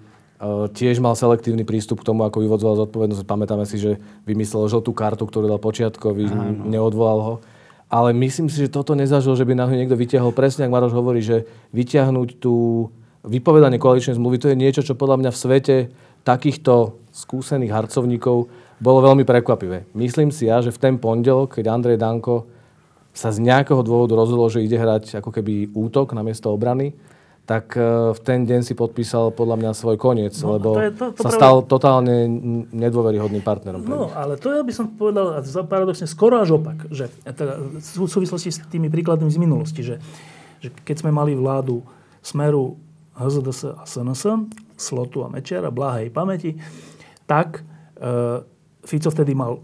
tiež mal selektívny prístup k tomu, ako vyvodzoval zodpovednosť. Pamätáme si, že vymyslel žltú kartu, ktorú dal počiatkovi, neodvolal ho. Ale myslím si, že toto nezažil, že by na niekto vyťahol. Presne, ak Maroš hovorí, že vyťahnuť tú vypovedanie koaličnej zmluvy, to je niečo, čo podľa mňa v svete takýchto skúsených harcovníkov bolo veľmi prekvapivé. Myslím si ja, že v ten pondelok, keď Andrej Danko sa z nejakého dôvodu rozhodol, že ide hrať ako keby útok na miesto obrany, tak e, v ten deň si podpísal podľa mňa svoj koniec, no, lebo to je, to, to sa práve... stal totálne nedôveryhodným partnerom. No, ale to ja by som povedal paradoxne skoro až opak, že teda, v súvislosti s tými príkladmi z minulosti, že, že keď sme mali vládu Smeru, HZDS a SNS, Slotu a Mečiara, bláhej pamäti, tak e, Fico vtedy mal,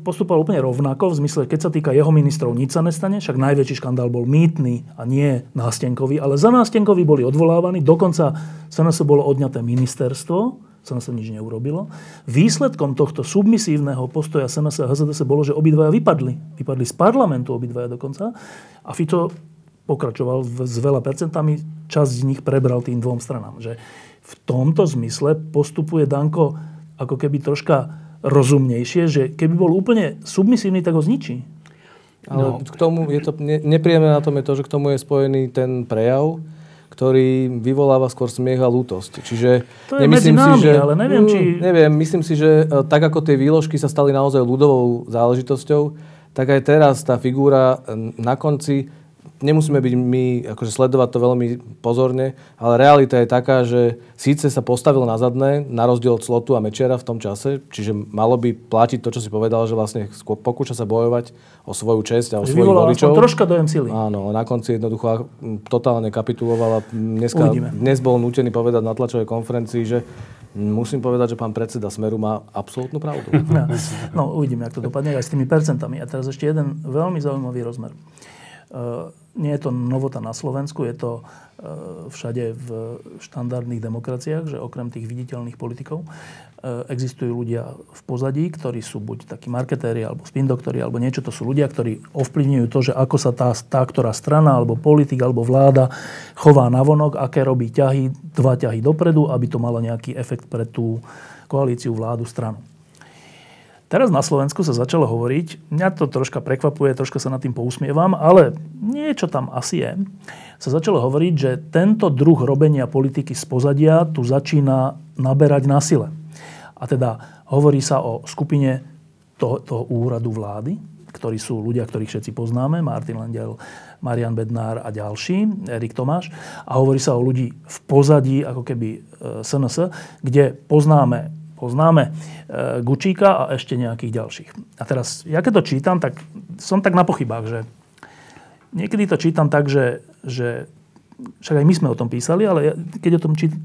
postupoval úplne rovnako, v zmysle, keď sa týka jeho ministrov, nič sa nestane, však najväčší škandál bol mýtny a nie nástenkový, ale za nástenkový boli odvolávaní, dokonca SNS bolo odňaté ministerstvo, SNS nič neurobilo. Výsledkom tohto submisívneho postoja SNS a HZDS bolo, že obidvaja vypadli. Vypadli z parlamentu obidvaja dokonca a Fico pokračoval s veľa percentami, časť z nich prebral tým dvom stranám. Že v tomto zmysle postupuje Danko ako keby troška rozumnejšie, že keby bol úplne submisívny, tak ho zničí. Ale no. k tomu je to, ne, nepríjemné na tom je to, že k tomu je spojený ten prejav, ktorý vyvoláva skôr smiech a lútosť. Čiže to je medzi nami, si, že, ale neviem, či... Mm, neviem, myslím si, že e, tak ako tie výložky sa stali naozaj ľudovou záležitosťou, tak aj teraz tá figúra na konci nemusíme byť my, akože sledovať to veľmi pozorne, ale realita je taká, že síce sa postavil na zadné, na rozdiel od Slotu a Mečera v tom čase, čiže malo by platiť to, čo si povedal, že vlastne pokúša sa bojovať o svoju česť a o svojich voličov. troška dojem sily. Áno, na konci jednoducho totálne kapitulovala. Dneska, dnes bol nútený povedať na tlačovej konferencii, že Musím povedať, že pán predseda Smeru má absolútnu pravdu. No, no uvidíme, ako to dopadne aj s tými percentami. A teraz ešte jeden veľmi zaujímavý rozmer. Uh, nie je to novota na Slovensku, je to uh, všade v štandardných demokraciách, že okrem tých viditeľných politikov uh, existujú ľudia v pozadí, ktorí sú buď takí marketéri, alebo spin doktori, alebo niečo. To sú ľudia, ktorí ovplyvňujú to, že ako sa tá, tá ktorá strana, alebo politik, alebo vláda chová na vonok, aké robí ťahy, dva ťahy dopredu, aby to malo nejaký efekt pre tú koalíciu, vládu, stranu. Teraz na Slovensku sa začalo hovoriť, mňa to troška prekvapuje, troška sa nad tým pousmievam, ale niečo tam asi je. Sa začalo hovoriť, že tento druh robenia politiky z pozadia tu začína naberať na sile. A teda hovorí sa o skupine toho, toho úradu vlády, ktorí sú ľudia, ktorých všetci poznáme, Martin Lendel, Marian Bednár a ďalší, Erik Tomáš. A hovorí sa o ľudí v pozadí, ako keby SNS, e, kde poznáme poznáme e, Gučíka a ešte nejakých ďalších. A teraz, ja keď to čítam, tak som tak na pochybách, že niekedy to čítam tak, že, že však aj my sme o tom písali, ale ja, keď o tom čítam,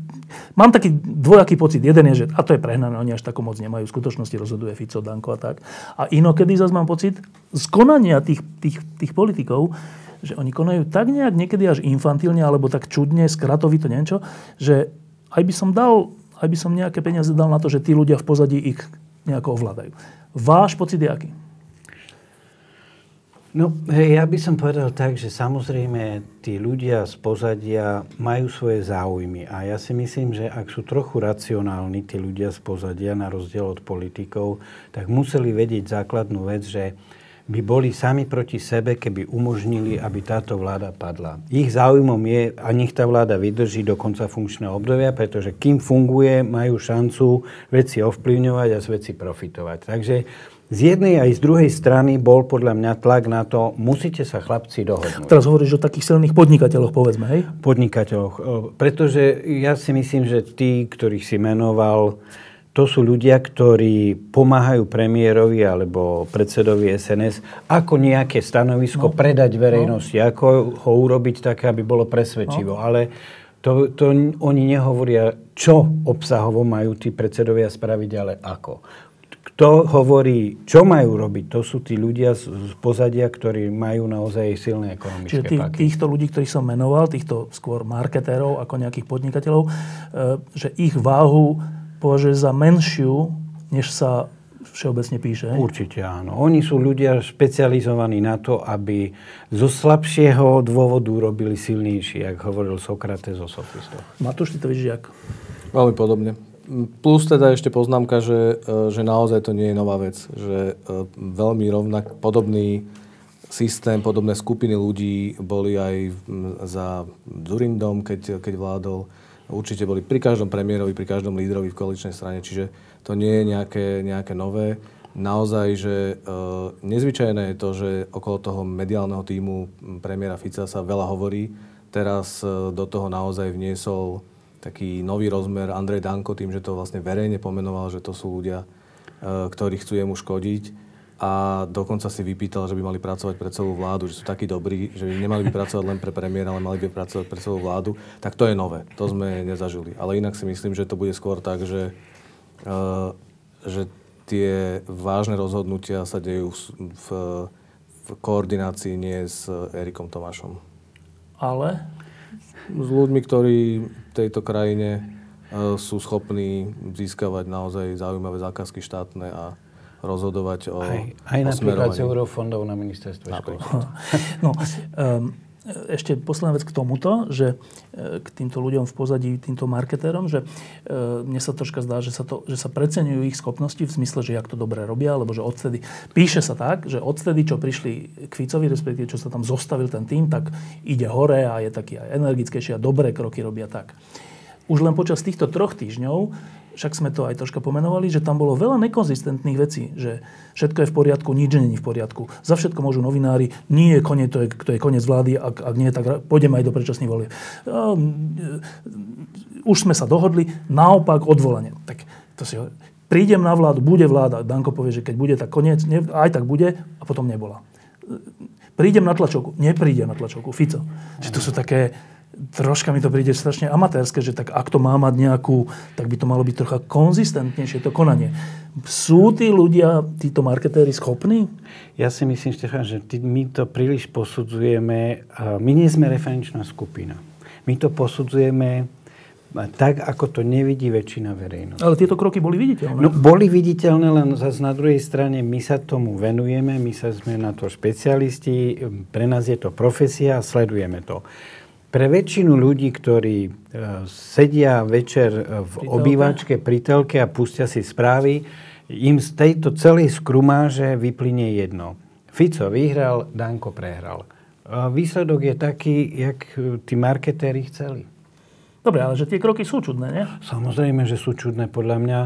mám taký dvojaký pocit. Jeden je, že a to je prehnané, oni až takú moc nemajú. V skutočnosti rozhoduje Fico, Danko a tak. A inokedy zase mám pocit z tých, tých, tých politikov, že oni konajú tak nejak niekedy až infantilne, alebo tak čudne, skratovito niečo, že aj by som dal aj by som nejaké peniaze dal na to, že tí ľudia v pozadí ich nejako ovládajú. Váš pocit je aký? No, ja by som povedal tak, že samozrejme tí ľudia z pozadia majú svoje záujmy a ja si myslím, že ak sú trochu racionálni tí ľudia z pozadia na rozdiel od politikov, tak museli vedieť základnú vec, že by boli sami proti sebe, keby umožnili, aby táto vláda padla. Ich záujmom je, a nech tá vláda vydrží do konca funkčného obdobia, pretože kým funguje, majú šancu veci ovplyvňovať a z veci profitovať. Takže z jednej aj z druhej strany bol podľa mňa tlak na to, musíte sa chlapci dohodnúť. Teraz hovoríš o takých silných podnikateľoch, povedzme, hej? Podnikateľoch. Pretože ja si myslím, že tí, ktorých si menoval, to sú ľudia, ktorí pomáhajú premiérovi alebo predsedovi SNS, ako nejaké stanovisko no. predať verejnosti, no. ako ho urobiť také, aby bolo presvedčivo. No. Ale to, to oni nehovoria, čo obsahovo majú tí predsedovia spraviť, ale ako. Kto hovorí, čo majú robiť, to sú tí ľudia z, z pozadia, ktorí majú naozaj silné ekonomické Čiže tých, týchto ľudí, ktorých som menoval, týchto skôr marketérov ako nejakých podnikateľov, e, že ich váhu považuje za menšiu, než sa všeobecne píše. Určite áno. Oni sú ľudia špecializovaní na to, aby zo slabšieho dôvodu robili silnejší, ako hovoril Sokrates o sofistov. Matúš, ty to vidíš jak? Veľmi podobne. Plus teda ešte poznámka, že, e, že naozaj to nie je nová vec. Že e, veľmi rovnak, podobný systém, podobné skupiny ľudí boli aj za Zurindom, keď, keď vládol určite boli pri každom premiérovi, pri každom lídrovi v koaličnej strane, čiže to nie je nejaké, nejaké nové. Naozaj, že e, nezvyčajné je to, že okolo toho mediálneho týmu premiéra Fica sa veľa hovorí. Teraz e, do toho naozaj vniesol taký nový rozmer Andrej Danko tým, že to vlastne verejne pomenoval, že to sú ľudia, e, ktorí chcú jemu škodiť a dokonca si vypýtal, že by mali pracovať pre celú vládu, že sú takí dobrí, že by nemali by pracovať len pre premiéra, ale mali by pracovať pre celú vládu, tak to je nové. To sme nezažili. Ale inak si myslím, že to bude skôr tak, že, uh, že tie vážne rozhodnutia sa dejú v, v, koordinácii, nie s Erikom Tomášom. Ale? S ľuďmi, ktorí v tejto krajine uh, sú schopní získavať naozaj zaujímavé zákazky štátne a rozhodovať o Aj, aj o napríklad z eurofondov na ministerstve školstva. No, um, ešte posledná vec k tomuto, že e, k týmto ľuďom v pozadí, týmto marketérom, že e, mne sa troška zdá, že sa, to, že sa preceňujú ich schopnosti v zmysle, že jak to dobre robia, alebo že odtedy, píše sa tak, že odtedy, čo prišli k Ficovi, respektíve čo sa tam zostavil ten tým, tak ide hore a je taký aj energickejší a dobré kroky robia tak. už len počas týchto troch týždňov, však sme to aj troška pomenovali, že tam bolo veľa nekonzistentných vecí, že všetko je v poriadku, nič není v poriadku. Za všetko môžu novinári, nie je koniec, to je, to je koniec vlády, ak, ak nie, tak pôjdeme aj do predčasných volieb. Už sme sa dohodli, naopak odvolanie. Tak to si prídem na vládu, bude vláda. Danko povie, že keď bude, tak koniec, ne, aj tak bude a potom nebola. Prídem na tlačovku, nepríde na tlačovku, Fico. Že to sú také, troška mi to príde strašne amatérske, že tak ak to má mať nejakú, tak by to malo byť trocha konzistentnejšie to konanie. Sú tí ľudia, títo marketéri schopní? Ja si myslím, Štefan, že my to príliš posudzujeme. My nie sme referenčná skupina. My to posudzujeme tak, ako to nevidí väčšina verejnosti. Ale tieto kroky boli viditeľné? No, boli viditeľné, len zase na druhej strane my sa tomu venujeme, my sa sme na to špecialisti, pre nás je to profesia a sledujeme to. Pre väčšinu ľudí, ktorí e, sedia večer v pri obývačke pri telke a pustia si správy, im z tejto celej skrumáže vyplynie jedno. Fico vyhral, Danko prehral. Výsledok je taký, jak tí marketéri chceli. Dobre, ale že tie kroky sú čudné, nie? Samozrejme, že sú čudné. Podľa mňa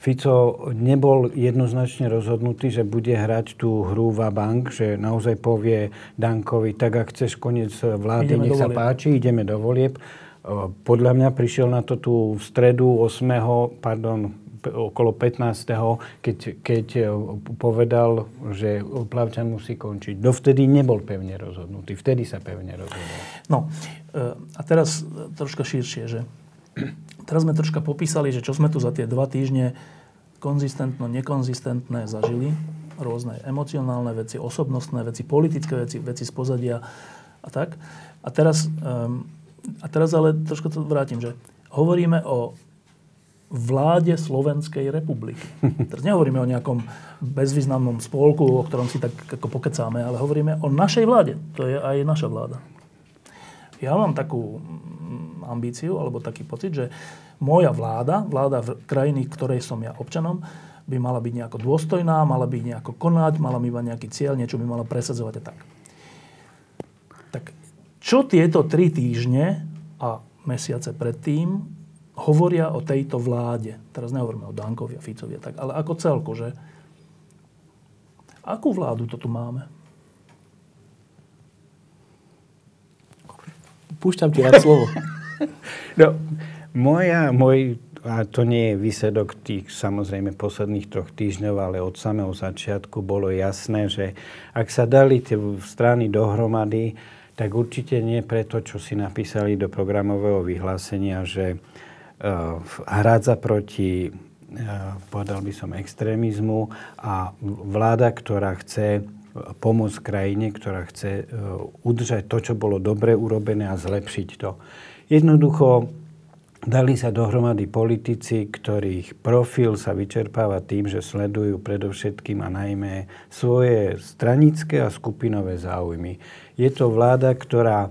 Fico nebol jednoznačne rozhodnutý, že bude hrať tú hru va bank, že naozaj povie Dankovi, tak ak chceš koniec vlády, ideme nech sa páči, ideme do volieb. Podľa mňa prišiel na to tú v stredu 8. pardon, okolo 15. keď, keď e, povedal, že Plavčan musí končiť. Dovtedy nebol pevne rozhodnutý. Vtedy sa pevne rozhodol. No e, a teraz troška širšie, že teraz sme troška popísali, že čo sme tu za tie dva týždne konzistentno, nekonzistentné zažili. Rôzne emocionálne veci, osobnostné veci, politické veci, veci z pozadia a tak. A teraz, um, a teraz ale troška to vrátim, že hovoríme o vláde Slovenskej republiky. Teraz nehovoríme o nejakom bezvýznamnom spolku, o ktorom si tak ako pokecáme, ale hovoríme o našej vláde. To je aj naša vláda. Ja mám takú mm, ambíciu, alebo taký pocit, že moja vláda, vláda v krajiny, ktorej som ja občanom, by mala byť nejako dôstojná, mala by nejako konať, mala by mať nejaký cieľ, niečo by mala presadzovať a tak. Tak čo tieto tri týždne a mesiace predtým hovoria o tejto vláde. Teraz nehovoríme o Dankovi a Ficovi, tak, ale ako celku, že akú vládu to tu máme? Púšťam ti rád slovo. no, moja, môj, a to nie je výsledok tých samozrejme posledných troch týždňov, ale od samého začiatku bolo jasné, že ak sa dali tie strany dohromady, tak určite nie preto, čo si napísali do programového vyhlásenia, že hrádza proti, povedal by som, extrémizmu a vláda, ktorá chce pomôcť krajine, ktorá chce e, udržať to, čo bolo dobre urobené a zlepšiť to. Jednoducho dali sa dohromady politici, ktorých profil sa vyčerpáva tým, že sledujú predovšetkým a najmä svoje stranické a skupinové záujmy. Je to vláda, ktorá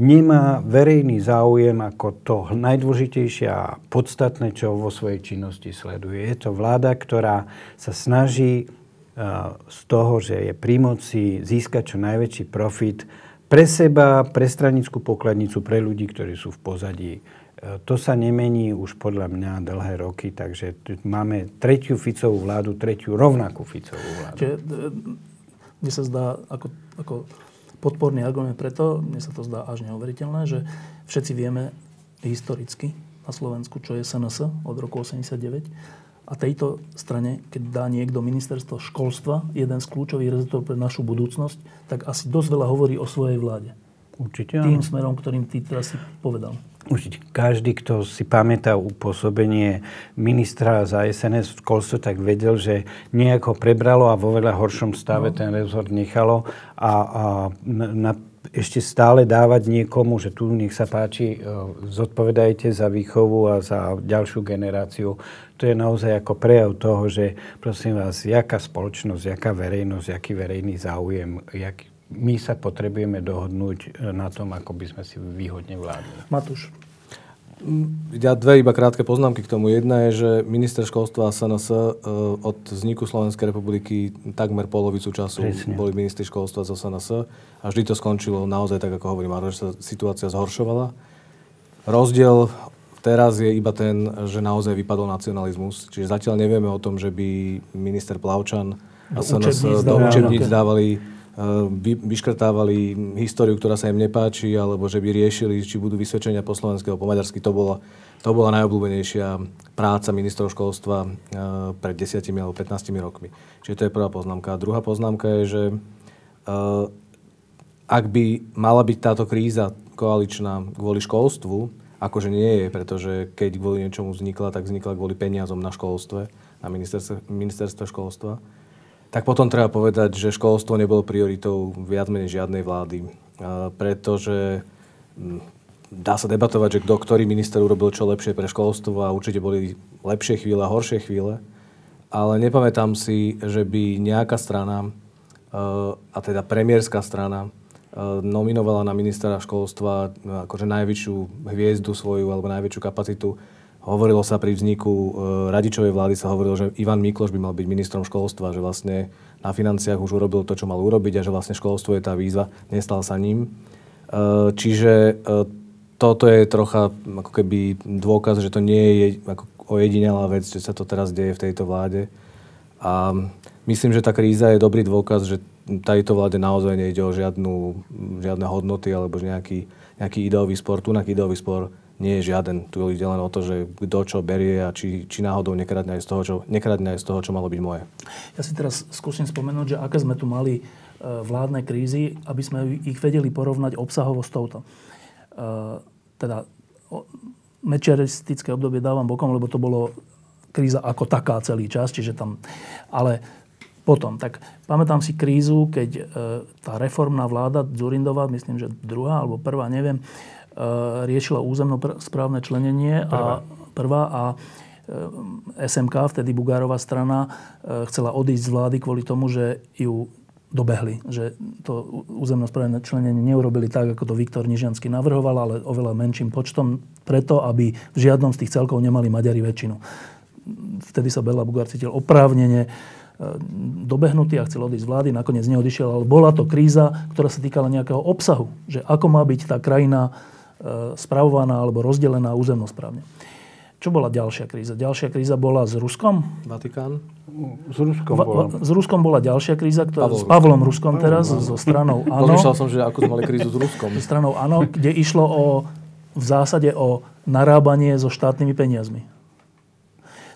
nemá verejný záujem ako to najdôležitejšie a podstatné, čo vo svojej činnosti sleduje. Je to vláda, ktorá sa snaží z toho, že je pri moci, získať čo najväčší profit pre seba, pre stranickú pokladnicu, pre ľudí, ktorí sú v pozadí. E, to sa nemení už podľa mňa dlhé roky, takže máme tretiu Ficovú vládu, tretiu rovnakú Ficovú vládu. Čiže, e, mne sa zdá, ako, ako podporný argument preto, mne sa to zdá až neuveriteľné, že všetci vieme historicky na Slovensku, čo je SNS od roku 89. A tejto strane, keď dá niekto ministerstvo školstva, jeden z kľúčových rezortov pre našu budúcnosť, tak asi dosť veľa hovorí o svojej vláde. Určite Tým áno. smerom, ktorým ty teraz si povedal. Určite každý, kto si pamätá upôsobenie ministra za SNS v školstve, tak vedel, že nejako prebralo a vo veľa horšom stave no. ten rezort nechalo a, a na, ešte stále dávať niekomu, že tu nech sa páči, e, zodpovedajte za výchovu a za ďalšiu generáciu. To je naozaj ako prejav toho, že prosím vás, jaká spoločnosť, jaká verejnosť, jaký verejný záujem, jak, my sa potrebujeme dohodnúť e, na tom, ako by sme si výhodne vládli. Matúš. Mm, ja dve iba krátke poznámky k tomu. Jedna je, že minister školstva SNS e, od vzniku Slovenskej republiky takmer polovicu času Presne. boli ministri školstva z SNS a vždy to skončilo naozaj tak, ako hovorím, že sa situácia zhoršovala. Rozdiel teraz je iba ten, že naozaj vypadol nacionalizmus. Čiže zatiaľ nevieme o tom, že by minister Plavčan a SNS do učebníc dávali vyškrtávali históriu, ktorá sa im nepáči, alebo že by riešili, či budú vysvedčenia po slovenskému, po maďarsky. To bola, to bola najobľúbenejšia práca ministrov školstva pred 10 alebo 15 rokmi. Čiže to je prvá poznámka. A druhá poznámka je, že ak by mala byť táto kríza koaličná kvôli školstvu, akože nie je, pretože keď kvôli niečomu vznikla, tak vznikla kvôli peniazom na školstve, na ministerstve, ministerstve školstva, tak potom treba povedať, že školstvo nebolo prioritou viac menej žiadnej vlády. Pretože hm, dá sa debatovať, že kto, ktorý minister urobil čo lepšie pre školstvo a určite boli lepšie chvíle a horšie chvíle. Ale nepamätám si, že by nejaká strana, a teda premiérska strana, nominovala na ministra školstva akože najväčšiu hviezdu svoju alebo najväčšiu kapacitu Hovorilo sa pri vzniku e, radičovej vlády, sa hovorilo, že Ivan Mikloš by mal byť ministrom školstva, že vlastne na financiách už urobil to, čo mal urobiť a že vlastne školstvo je tá výzva, nestal sa ním. E, čiže e, toto je trocha ako keby dôkaz, že to nie je ako ojedinelá vec, že sa to teraz deje v tejto vláde. A myslím, že tá kríza je dobrý dôkaz, že tejto vláde naozaj nejde o žiadnu, žiadne hodnoty alebo nejaký, nejaký ideový spor. Tu ideový spor nie je žiaden. Tu ide len o to, že kto čo berie a či, či náhodou nekradne aj, z toho, čo, nekradne aj z toho, čo malo byť moje. Ja si teraz skúsim spomenúť, že aké sme tu mali e, vládne krízy, aby sme ich vedeli porovnať obsahovo s touto. E, teda mečiaristické obdobie dávam bokom, lebo to bolo kríza ako taká celý čas, čiže tam... Ale potom, tak pamätám si krízu, keď e, tá reformná vláda Zurindová, myslím, že druhá alebo prvá, neviem, riešila územno správne členenie prvá. a prvá a e, SMK, vtedy Bugárová strana, e, chcela odísť z vlády kvôli tomu, že ju dobehli. Že to územnosprávne členenie neurobili tak, ako to Viktor Nižiansky navrhoval, ale oveľa menším počtom, preto, aby v žiadnom z tých celkov nemali Maďari väčšinu. Vtedy sa Bela Bugár cítil oprávnene dobehnutý a chcel odísť z vlády, nakoniec neodišiel, ale bola to kríza, ktorá sa týkala nejakého obsahu, že ako má byť tá krajina E, spravovaná alebo rozdelená územnosprávne. Čo bola ďalšia kríza? Ďalšia kríza bola s Ruskom. Vatikán? S Ruskom bola. S Ruskom bola ďalšia kríza, ktorá, Pavol. s Pavlom Ruskom teraz, Pavol. so stranou Áno. Rozmýšľal som, že ako sme mali krízu s Ruskom. So stranou Áno, kde išlo o, v zásade o narábanie so štátnymi peniazmi.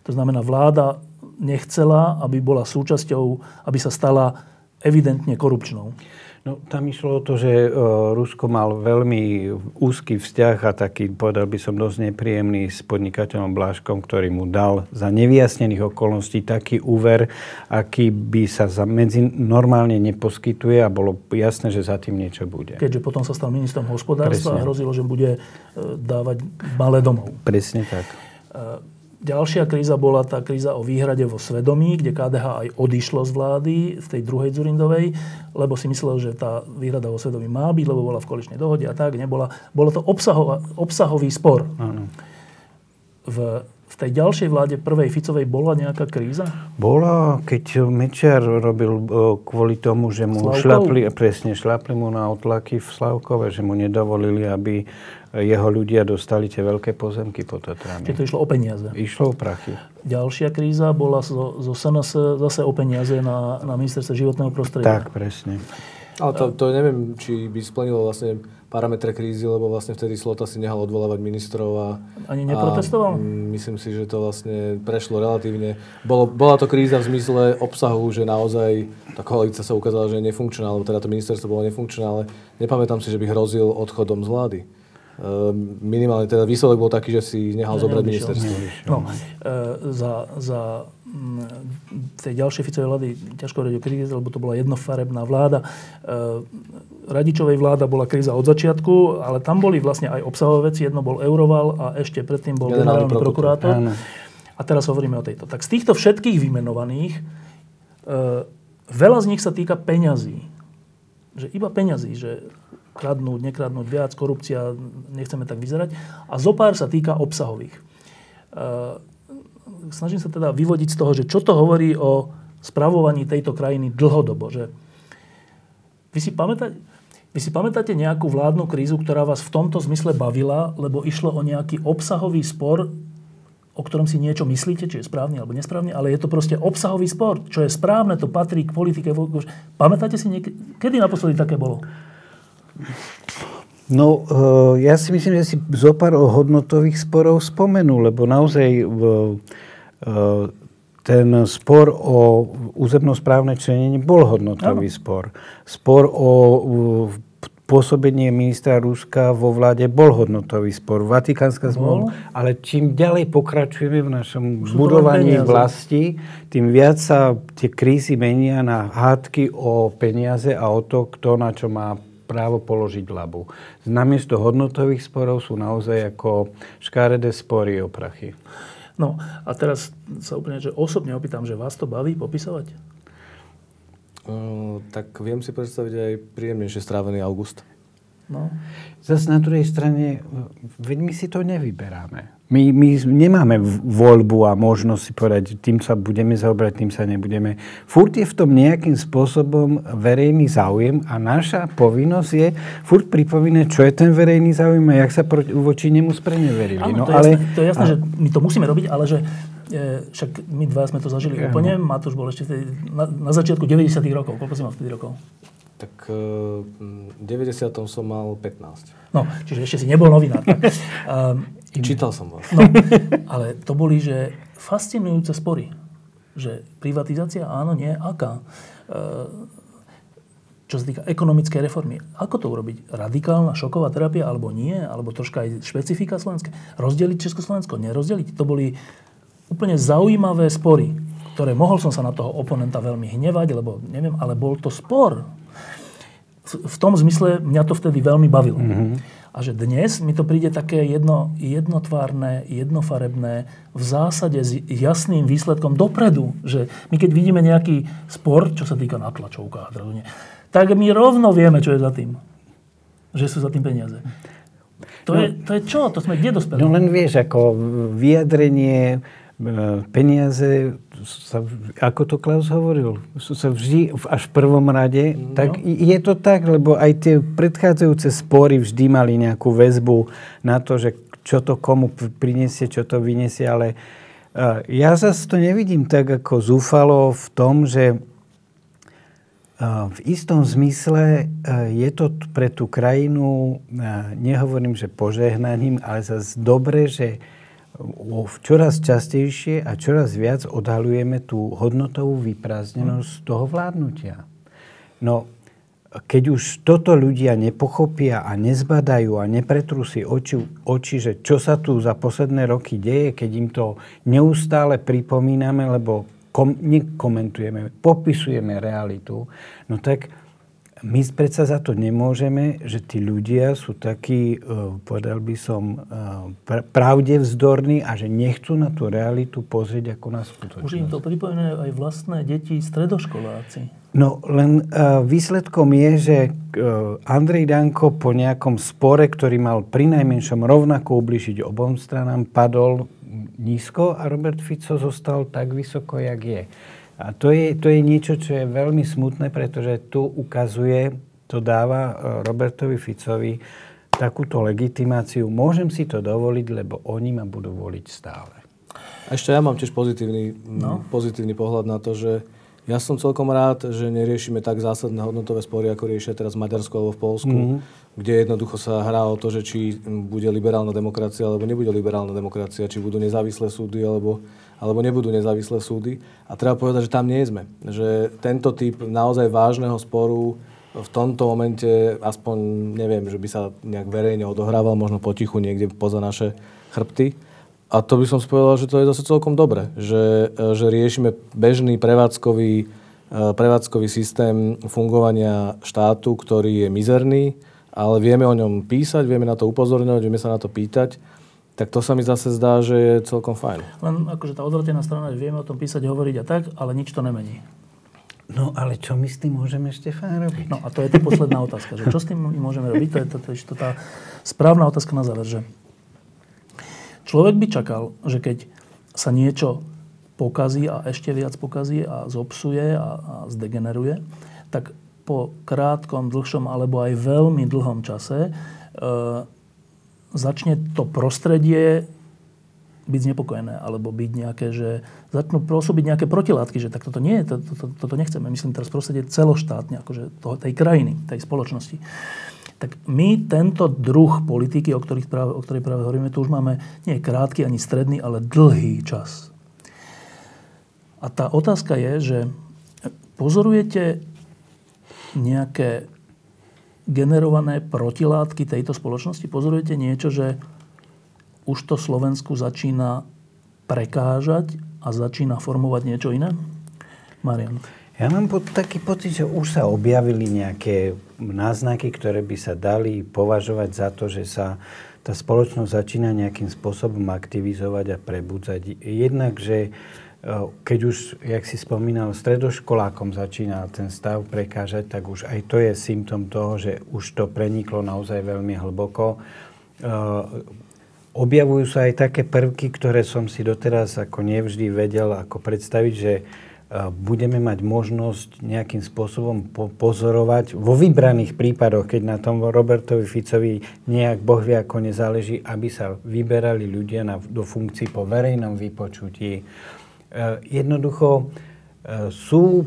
To znamená, vláda nechcela, aby bola súčasťou, aby sa stala evidentne korupčnou. No, tam išlo o to, že uh, Rusko mal veľmi úzky vzťah a taký, povedal by som, dosť nepríjemný s podnikateľom Bláškom, ktorý mu dal za nevyjasnených okolností taký úver, aký by sa za medzi normálne neposkytuje a bolo jasné, že za tým niečo bude. Keďže potom sa stal ministrom hospodárstva Presne. a hrozilo, že bude uh, dávať malé domov. Presne tak. Uh, Ďalšia kríza bola tá kríza o výhrade vo svedomí, kde KDH aj odišlo z vlády v tej druhej Zurindovej, lebo si myslel, že tá výhrada vo svedomí má byť, lebo bola v koaličnej dohode a tak. Nebola. Bolo to obsahová, obsahový spor. Áno. V, v tej ďalšej vláde prvej Ficovej bola nejaká kríza? Bola, keď Mečiar robil e, kvôli tomu, že mu Slavkov? šlapli, presne, šlapli mu na otlaky v Slavkove, že mu nedovolili, aby jeho ľudia dostali tie veľké pozemky po Tatrami. Čiže to išlo o peniaze. Išlo o prachy. Ďalšia kríza bola zo, zo SNS zase o peniaze na, na ministerstve životného prostredia. Tak, presne. Ale to, to neviem, či by splnilo vlastne parametre krízy, lebo vlastne vtedy Slota si nehal odvolávať ministrov a... Ani neprotestoval? A myslím si, že to vlastne prešlo relatívne. Bolo, bola to kríza v zmysle obsahu, že naozaj tá koalícia sa ukázala, že je nefunkčná, alebo teda to ministerstvo bolo nefunkčné, ale nepamätám si, že by hrozil odchodom z vlády. Ehm, minimálne teda výsledok bol taký, že si nehal zobrať ministerstvo. No, e, za, za tej ďalšej Ficovej vlády, ťažko hovoriť o kríze, lebo to bola jednofarebná vláda. E, Radičovej vláda bola kríza od začiatku, ale tam boli vlastne aj obsahové veci. Jedno bol Euroval a ešte predtým bol generálny, generálny prokurátor. A teraz hovoríme o tejto. Tak z týchto všetkých vymenovaných, veľa z nich sa týka peňazí. Že iba peňazí, že kradnúť, nekradnúť viac, korupcia, nechceme tak vyzerať. A zo pár sa týka obsahových. E, snažím sa teda vyvodiť z toho, že čo to hovorí o spravovaní tejto krajiny dlhodobo. Že vy si pamätáte, Vy si pamätáte nejakú vládnu krízu, ktorá vás v tomto zmysle bavila, lebo išlo o nejaký obsahový spor, o ktorom si niečo myslíte, či je správny alebo nesprávny, ale je to proste obsahový spor. Čo je správne, to patrí k politike. Pamätáte si niekedy, kedy naposledy také bolo? No, eh, ja si myslím, že si zo pár hodnotových sporov spomenul, lebo naozaj eh, ten spor o územnosprávne členenie bol hodnotový ano. spor. Spor o pôsobenie ministra Ruska vo vláde bol hodnotový spor. Vatikánska zmluva. Ale čím ďalej pokračujeme v našom Sú budovaní vlasti, tým viac sa tie krízy menia na hádky o peniaze a o to, kto na čo má právo položiť labu. Namiesto hodnotových sporov sú naozaj ako škáredé spory o prachy. No a teraz sa úplne že osobne opýtam, že vás to baví popisovať? Uh, tak viem si predstaviť aj príjemnejšie strávený august. No. Zase na druhej strane, veď my si to nevyberáme. My, my nemáme voľbu a možnosť si povedať, tým sa budeme zaoberať, tým sa nebudeme. Furt je v tom nejakým spôsobom verejný záujem a naša povinnosť je furt pripomínať, čo je ten verejný záujem a jak sa proti, voči nemu spreneverili. Áno, no, to, je ale, jasné, to je jasné, a... že my to musíme robiť, ale že e, však my dva sme to zažili ja, úplne. Matúš bol ešte na, na začiatku 90 rokov. Koľko si mal vtedy rokov? Tak v 90. som mal 15. No, čiže ešte si nebol novinár. um, Čítal som vás. No, ale to boli, že fascinujúce spory. Že privatizácia, áno, nie, aká. E, čo sa týka ekonomickej reformy. Ako to urobiť? Radikálna šoková terapia alebo nie? Alebo troška aj špecifika slovenské? Rozdeliť Československo? Nerozdeliť? To boli úplne zaujímavé spory, ktoré mohol som sa na toho oponenta veľmi hnevať, lebo neviem, ale bol to spor. V tom zmysle mňa to vtedy veľmi bavilo. Mm-hmm. A že dnes mi to príde také jedno, jednotvárne, jednofarebné, v zásade s jasným výsledkom dopredu. Že my keď vidíme nejaký spor, čo sa týka na tlačovkách, tak my rovno vieme, čo je za tým. Že sú za tým peniaze. To, no, je, to je čo? To sme kde dospeli? No len vieš, ako vyjadrenie E, peniaze, sa, ako to Klaus hovoril, sú sa vždy až v prvom rade, no. tak je to tak, lebo aj tie predchádzajúce spory vždy mali nejakú väzbu na to, že čo to komu prinesie, čo to vyniesie, ale uh, ja zase to nevidím tak ako zúfalo v tom, že uh, v istom zmysle uh, je to pre tú krajinu, nehovorím, že požehnaním, ale zase dobre, že čoraz častejšie a čoraz viac odhalujeme tú hodnotovú vyprázdnenosť toho vládnutia. No, keď už toto ľudia nepochopia a nezbadajú a nepretrú si oči, oči, že čo sa tu za posledné roky deje, keď im to neustále pripomíname, lebo kom, nekomentujeme, popisujeme realitu, no tak my predsa za to nemôžeme, že tí ľudia sú takí, uh, povedal by som, uh, pravde vzdorní a že nechcú na tú realitu pozrieť ako na skutočnosť. Už im to pripomínajú aj vlastné deti, stredoškoláci. No len uh, výsledkom je, že Andrej Danko po nejakom spore, ktorý mal pri najmenšom rovnako ubližiť obom stranám, padol nízko a Robert Fico zostal tak vysoko, jak je. A to je, to je niečo, čo je veľmi smutné, pretože tu ukazuje, to dáva e, Robertovi Ficovi takúto legitimáciu. Môžem si to dovoliť, lebo oni ma budú voliť stále. A ešte ja mám tiež pozitívny, no. pozitívny pohľad na to, že ja som celkom rád, že neriešime tak zásadné hodnotové spory, ako riešia teraz v Maďarsku alebo v Polsku, mm-hmm. kde jednoducho sa hrá o to, že či bude liberálna demokracia alebo nebude liberálna demokracia, či budú nezávislé súdy alebo alebo nebudú nezávislé súdy. A treba povedať, že tam nie sme. Že tento typ naozaj vážneho sporu v tomto momente, aspoň neviem, že by sa nejak verejne odohrával, možno potichu niekde poza naše chrbty. A to by som spovedal, že to je zase celkom dobre. Že, že riešime bežný prevádzkový, prevádzkový systém fungovania štátu, ktorý je mizerný, ale vieme o ňom písať, vieme na to upozorňovať, vieme sa na to pýtať tak to sa mi zase zdá, že je celkom fajn. Len akože tá odvratená strana, že vieme o tom písať, hovoriť a tak, ale nič to nemení. No ale čo my s tým môžeme, Štefán, robiť? No a to je tá posledná otázka. Že čo s tým my môžeme robiť? To je, to, to, to, to tá správna otázka na záver. Že človek by čakal, že keď sa niečo pokazí a ešte viac pokazí a zopsuje a, a zdegeneruje, tak po krátkom, dlhšom alebo aj veľmi dlhom čase e, začne to prostredie byť znepokojené, alebo byť nejaké, že začnú pôsobiť nejaké protilátky, že tak toto nie je, to, to, to, toto nechceme. Myslím teraz prostredie celoštátne, akože toho, tej krajiny, tej spoločnosti. Tak my tento druh politiky, o, ktorých práve, o ktorej práve hovoríme, tu už máme nie krátky ani stredný, ale dlhý čas. A tá otázka je, že pozorujete nejaké generované protilátky tejto spoločnosti? Pozorujete niečo, že už to Slovensku začína prekážať a začína formovať niečo iné? Marian. Ja mám pod, taký pocit, že už sa objavili nejaké náznaky, ktoré by sa dali považovať za to, že sa tá spoločnosť začína nejakým spôsobom aktivizovať a prebudzať. Jednak, že keď už, jak si spomínal, stredoškolákom začína ten stav prekážať, tak už aj to je symptom toho, že už to preniklo naozaj veľmi hlboko. Objavujú sa aj také prvky, ktoré som si doteraz ako nevždy vedel ako predstaviť, že budeme mať možnosť nejakým spôsobom pozorovať vo vybraných prípadoch, keď na tom Robertovi Ficovi nejak Boh vie ako nezáleží, aby sa vyberali ľudia na, do funkcií po verejnom vypočutí, jednoducho eh, sú eh,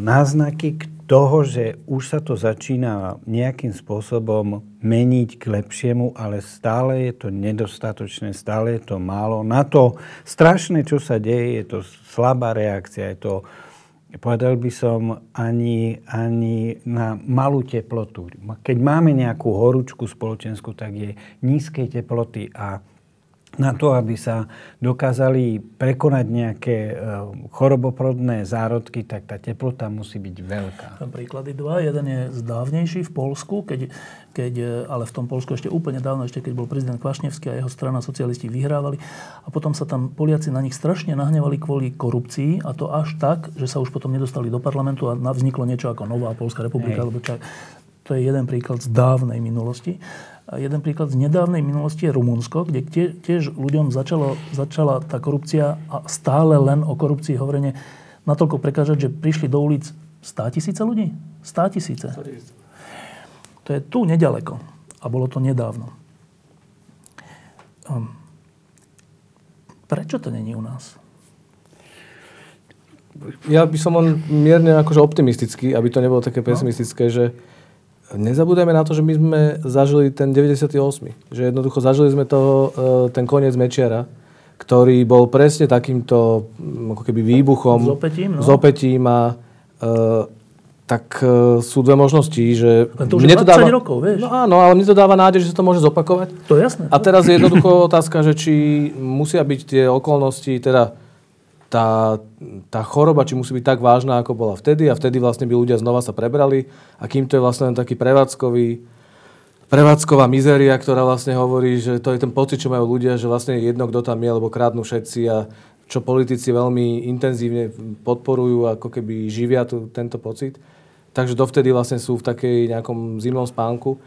náznaky toho, že už sa to začína nejakým spôsobom meniť k lepšiemu, ale stále je to nedostatočné, stále je to málo. Na to strašné, čo sa deje, je to slabá reakcia, je to, povedal by som, ani, ani na malú teplotu. Keď máme nejakú horúčku spoločenskú, tak je nízkej teploty a na to, aby sa dokázali prekonať nejaké e, choroboprodné zárodky, tak tá teplota musí byť veľká. Tam príklady dva. Jeden je zdávnejší v Polsku, keď, keď, e, ale v tom Polsku ešte úplne dávno, ešte keď bol prezident Kvašnevský a jeho strana socialisti vyhrávali. A potom sa tam Poliaci na nich strašne nahnevali kvôli korupcii a to až tak, že sa už potom nedostali do parlamentu a vzniklo niečo ako Nová Polská republika. Alebo čak, to je jeden príklad z dávnej minulosti. A jeden príklad z nedávnej minulosti je Rumunsko, kde tiež ľuďom začalo, začala tá korupcia a stále len o korupcii hovorenie natoľko prekážať, že prišli do ulic 100 tisíce ľudí. 100 tisíce. To je tu nedaleko. A bolo to nedávno. Um, prečo to není u nás? Ja by som on mierne akože optimistický, aby to nebolo také pesimistické, no. že nezabúdajme na to, že my sme zažili ten 98. Že jednoducho zažili sme to, e, ten koniec Mečiara, ktorý bol presne takýmto mm, ako keby výbuchom. S opätím, no. S opätím a e, tak e, sú dve možnosti, že... Len to už mne to dáva, rokov, vieš. No áno, ale mne to dáva nádej, že sa to môže zopakovať. To je jasné. A teraz je jednoducho otázka, že či musia byť tie okolnosti, teda tá, tá choroba, či musí byť tak vážna, ako bola vtedy a vtedy vlastne by ľudia znova sa prebrali a kým to je vlastne len taký prevádzkový, prevádzková mizéria, ktorá vlastne hovorí, že to je ten pocit, čo majú ľudia, že vlastne jedno, kto tam je, lebo krádnu všetci a čo politici veľmi intenzívne podporujú, ako keby živia tu, tento pocit. Takže dovtedy vlastne sú v takej nejakom zimnom spánku.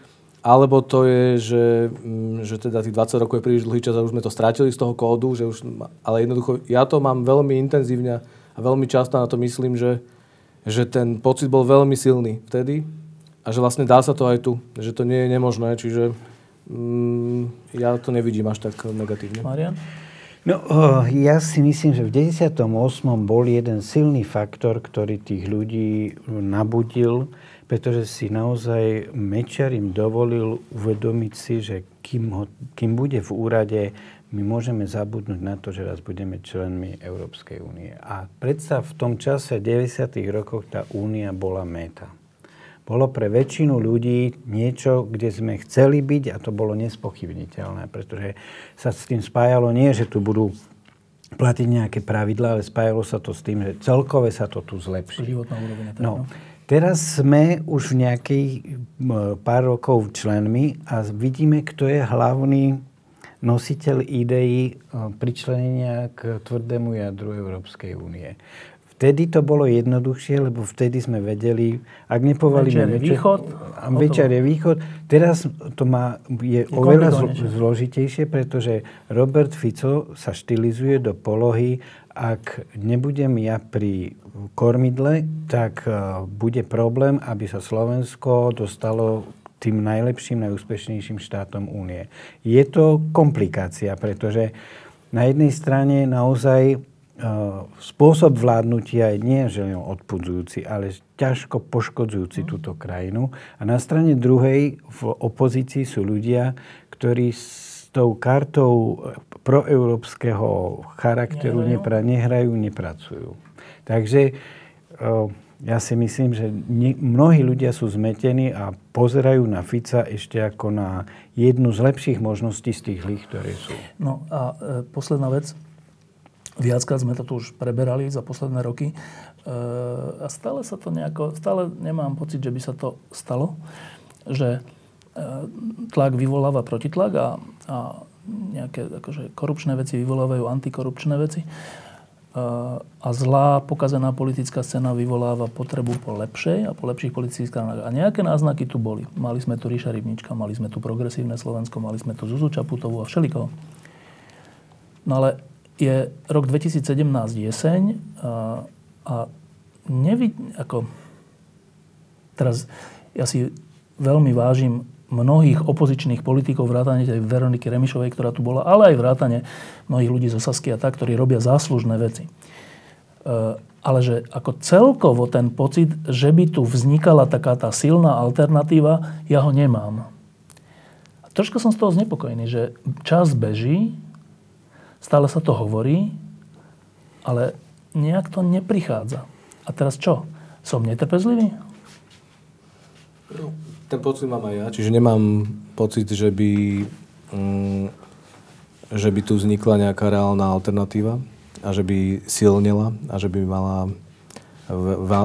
Alebo to je, že, mm, že teda tých 20 rokov je príliš dlhý čas a už sme to strátili z toho kódu, že už, ale jednoducho ja to mám veľmi intenzívne a veľmi často na to myslím, že, že ten pocit bol veľmi silný vtedy a že vlastne dá sa to aj tu, že to nie je nemožné, čiže mm, ja to nevidím až tak negatívne. Marian? No, ja si myslím, že v 98. bol jeden silný faktor, ktorý tých ľudí nabudil pretože si naozaj Mečar im dovolil uvedomiť si, že kým, ho, kým bude v úrade, my môžeme zabudnúť na to, že raz budeme členmi Európskej únie. A predsa v tom čase 90. rokoch tá únia bola meta. Bolo pre väčšinu ľudí niečo, kde sme chceli byť a to bolo nespochybniteľné, pretože sa s tým spájalo nie, že tu budú platiť nejaké pravidlá, ale spájalo sa to s tým, že celkové sa to tu zlepší. Životná úroveň. No, Teraz sme už v nejakej pár rokov členmi a vidíme, kto je hlavný nositeľ ideí pričlenenia k tvrdému jadru Európskej únie. Vtedy to bolo jednoduchšie, lebo vtedy sme vedeli, ak nepovalíme večer je východ, večer je východ. Teraz to má, je, je oveľa zlo, zložitejšie, pretože Robert Fico sa štilizuje do polohy, ak nebudem ja pri kormidle, tak uh, bude problém, aby sa Slovensko dostalo tým najlepším, najúspešnejším štátom únie. Je to komplikácia, pretože na jednej strane naozaj Eh, spôsob vládnutia je nie že len odpudzujúci, ale ťažko poškodzujúci mm. túto krajinu. A na strane druhej v opozícii sú ľudia, ktorí tou kartou proeurópskeho charakteru nepra, nehrajú nepracujú. Takže ja si myslím, že mnohí ľudia sú zmetení a pozerajú na Fica ešte ako na jednu z lepších možností z tých lých, ktoré sú. No a e, posledná vec. Viackrát sme to tu už preberali za posledné roky. E, a stále sa to nejako, stále nemám pocit, že by sa to stalo, že tlak vyvoláva protitlak a, a nejaké akože, korupčné veci vyvolávajú antikorupčné veci. E, a zlá, pokazená politická scéna vyvoláva potrebu po lepšej a po lepších politických stranách. A nejaké náznaky tu boli. Mali sme tu Ríša Rybnička, mali sme tu Progresívne Slovensko, mali sme tu Zuzu Čaputovú a všeliko. No ale je rok 2017 jeseň a, a nevid, ako, teraz ja si veľmi vážim mnohých opozičných politikov, vrátane tej Veroniky Remišovej, ktorá tu bola, ale aj vrátane mnohých ľudí zo Sasky a tak, ktorí robia záslužné veci. E, ale že ako celkovo ten pocit, že by tu vznikala taká tá silná alternatíva, ja ho nemám. A troška som z toho znepokojený, že čas beží, Stále sa to hovorí, ale nejak to neprichádza. A teraz čo? Som netrpezlivý? No, ten pocit mám aj ja. Čiže nemám pocit, že by, mm, že by tu vznikla nejaká reálna alternatíva a že by silnela a že by mala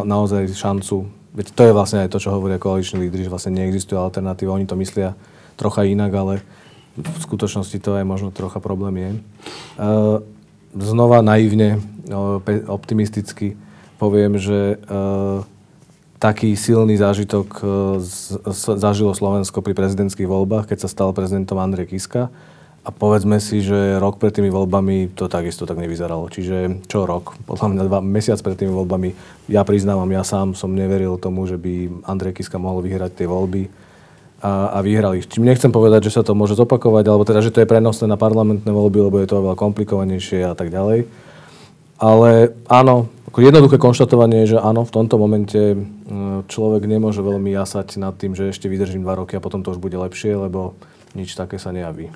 naozaj šancu. Veď to je vlastne aj to, čo hovoria koaliční lídry, že vlastne neexistuje alternatíva. Oni to myslia trocha inak, ale v skutočnosti to aj možno trocha problém je. E, znova naivne, optimisticky poviem, že e, taký silný zážitok e, zažilo Slovensko pri prezidentských voľbách, keď sa stal prezidentom Andrej Kiska. A povedzme si, že rok pred tými voľbami to takisto tak nevyzeralo. Čiže čo rok? Podľa mňa dva mesiac pred tými voľbami. Ja priznávam, ja sám som neveril tomu, že by Andrej Kiska mohol vyhrať tie voľby a, a vyhrali. Čím nechcem povedať, že sa to môže zopakovať, alebo teda, že to je prenosné na parlamentné voľby, lebo je to oveľa komplikovanejšie a tak ďalej. Ale áno, ako jednoduché konštatovanie je, že áno, v tomto momente človek nemôže veľmi jasať nad tým, že ešte vydržím dva roky a potom to už bude lepšie, lebo nič také sa nejaví.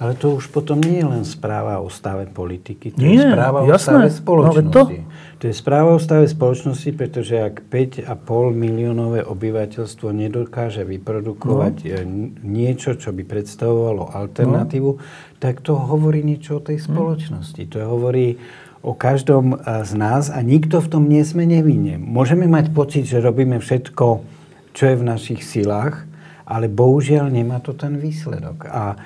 Ale to už potom nie je len správa o stave politiky, to nie, je správa jasné. o stave no, spoločnosti. No, to? to je správa o stave spoločnosti, pretože ak 5,5 miliónové obyvateľstvo nedokáže vyprodukovať no. E, niečo, čo by predstavovalo alternatívu, no. tak to hovorí niečo o tej hm. spoločnosti. To hovorí o každom e, z nás a nikto v tom nie sme nevinne. Môžeme mať pocit, že robíme všetko, čo je v našich silách, ale bohužiaľ nemá to ten výsledok. A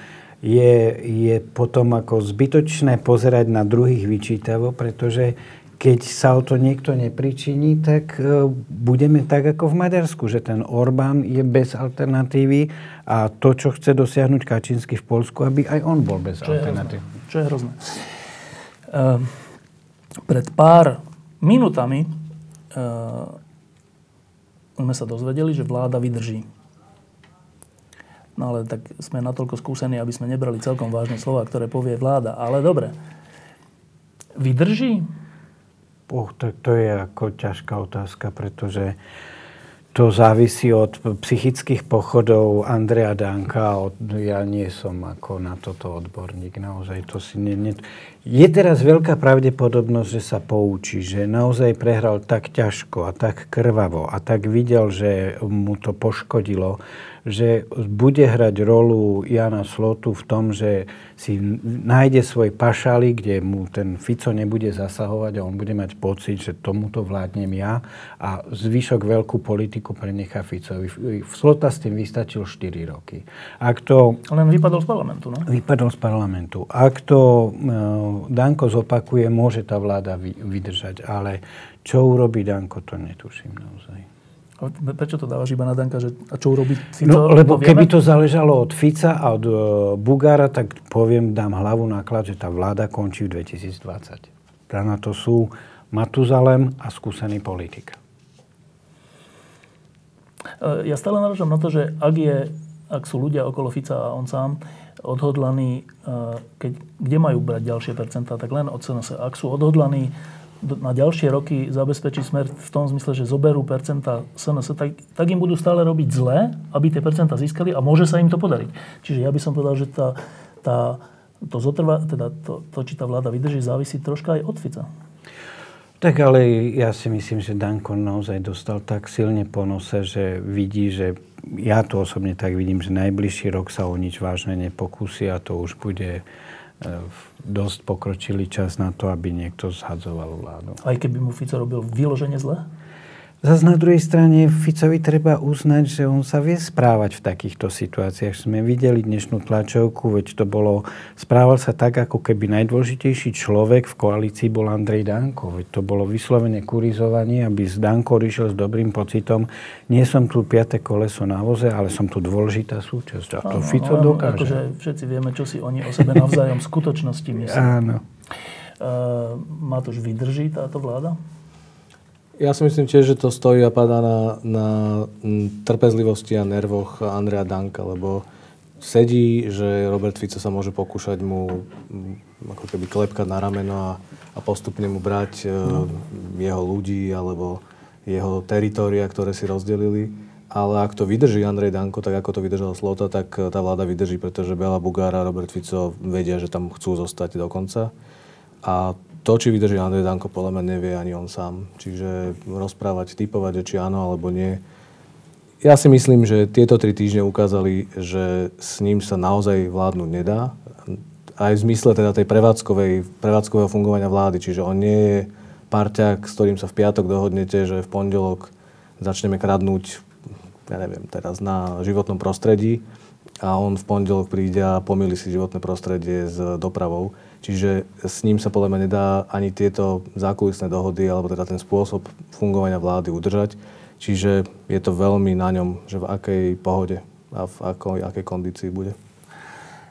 je, je potom ako zbytočné pozerať na druhých vyčítavo, pretože keď sa o to niekto nepričiní, tak e, budeme tak ako v Maďarsku, že ten Orbán je bez alternatívy a to, čo chce dosiahnuť Kačinsky v Polsku, aby aj on bol bez čo alternatívy. Je čo je hrozné. Uh, pred pár minutami uh, sme sa dozvedeli, že vláda vydrží No ale tak sme natoľko skúsení, aby sme nebrali celkom vážne slova, ktoré povie vláda. Ale dobre. Vydrží? Oh, tak to je ako ťažká otázka, pretože to závisí od psychických pochodov Andrea Danka. Od, ja nie som ako na toto odborník. Naozaj to si ne, ne... Je teraz veľká pravdepodobnosť, že sa poučí, že naozaj prehral tak ťažko a tak krvavo a tak videl, že mu to poškodilo, že bude hrať rolu Jana Slotu v tom, že si nájde svoj pašali, kde mu ten Fico nebude zasahovať a on bude mať pocit, že tomuto vládnem ja a zvyšok veľkú politiku prenechá Ficovi. Slota s tým vystačil 4 roky. Ak to... Len vypadol z parlamentu, no? Vypadol z parlamentu. Ak to e, Danko zopakuje, môže tá vláda vydržať. Ale čo urobí Danko, to netuším naozaj. Prečo to dávaš iba na Danka? Že, a čo urobí Fico? No, lebo to keby to záležalo od Fica a od uh, Bugára, tak poviem, dám hlavu na klad, že tá vláda končí v 2020. Na to sú Matuzalem a skúsený politik. E, ja stále naražam na to, že ak, je, ak sú ľudia okolo Fica a on sám odhodlaní, e, keď, kde majú brať ďalšie percentá, tak len od SNS. Ak sú odhodlaní na ďalšie roky zabezpečí smer v tom zmysle, že zoberú percenta SNS, tak, tak im budú stále robiť zle, aby tie percenta získali a môže sa im to podariť. Čiže ja by som povedal, že tá, tá, to, zotrva, teda to, to, či tá vláda vydrží, závisí troška aj od Fica. Tak ale ja si myslím, že Danko naozaj dostal tak silne po nose, že vidí, že ja to osobne tak vidím, že najbližší rok sa o nič vážne nepokúsi a to už bude dosť pokročilý čas na to, aby niekto zhadzoval vládu. Aj keby mu Fico robil vyloženie zle? Zas na druhej strane Ficovi treba uznať, že on sa vie správať v takýchto situáciách. Sme videli dnešnú tlačovku, veď to bolo, správal sa tak, ako keby najdôležitejší človek v koalícii bol Andrej Danko. Veď to bolo vyslovene kurizovanie, aby z Danko rišiel s dobrým pocitom. Nie som tu piate koleso na voze, ale som tu dôležitá súčasť. A to ano, Fico dokáže. Akože všetci vieme, čo si oni o sebe navzájom v skutočnosti myslia. Áno. Uh, Matúš, vydrží táto vláda? Ja si myslím tiež, že to stojí a padá na, na trpezlivosti a nervoch Andrea Danka, lebo sedí, že Robert Fico sa môže pokúšať mu ako keby klepkať na rameno a, a postupne mu brať no. jeho ľudí alebo jeho teritória, ktoré si rozdelili. Ale ak to vydrží Andrej Danko, tak ako to vydržal Slota, tak tá vláda vydrží, pretože Bela Bugára a Robert Fico vedia, že tam chcú zostať do konca. A to, či vydrží Andrej Danko, podľa mňa nevie ani on sám. Čiže rozprávať, typovať, či áno alebo nie. Ja si myslím, že tieto tri týždne ukázali, že s ním sa naozaj vládnuť nedá. Aj v zmysle teda tej prevádzkovej, prevádzkového fungovania vlády. Čiže on nie je parťák, s ktorým sa v piatok dohodnete, že v pondelok začneme kradnúť, ja neviem, teraz na životnom prostredí a on v pondelok príde a pomýli si životné prostredie s dopravou. Čiže s ním sa podľa mňa nedá ani tieto zákulisné dohody, alebo teda ten spôsob fungovania vlády udržať. Čiže je to veľmi na ňom, že v akej pohode a v akoj, akej kondícii bude.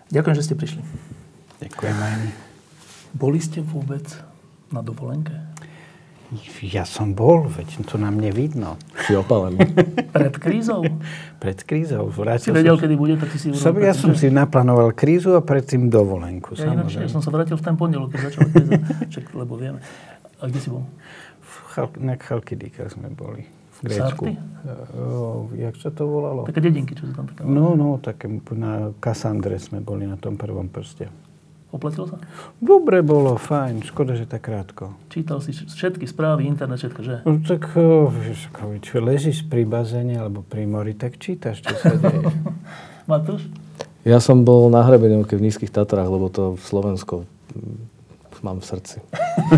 Ďakujem, že ste prišli. Ďakujem aj my. Boli ste vôbec na dovolenke? Ja som bol, veď to na mne vidno. Si opalený. Pred krízou? Pred krízou. Vrátil si vedel, som, kedy bude, tak si si urobil. Som, ja som si naplánoval krízu a predtým dovolenku. Ja, ináč, ja som sa vrátil v ten pondelok, keď začala kríza. Čak, lebo vieme. A kde si bol? V Chal, na Chalkidika sme boli. V Grécku. Uh, jak sa to volalo? Také dedinky, čo sa tam také No, no, také na Kassandre sme boli na tom prvom prste. Oplatilo sa? Dobre bolo, fajn. Škoda, že tak krátko. Čítal si všetky správy, internet, všetko, že? No, tak oh, čo, ležíš pri bazéne alebo pri mori, tak čítaš, čo sa deje. Matúš? Ja som bol na hrebeňovke v Nízkych Tatrách, lebo to v Slovensko mám v srdci.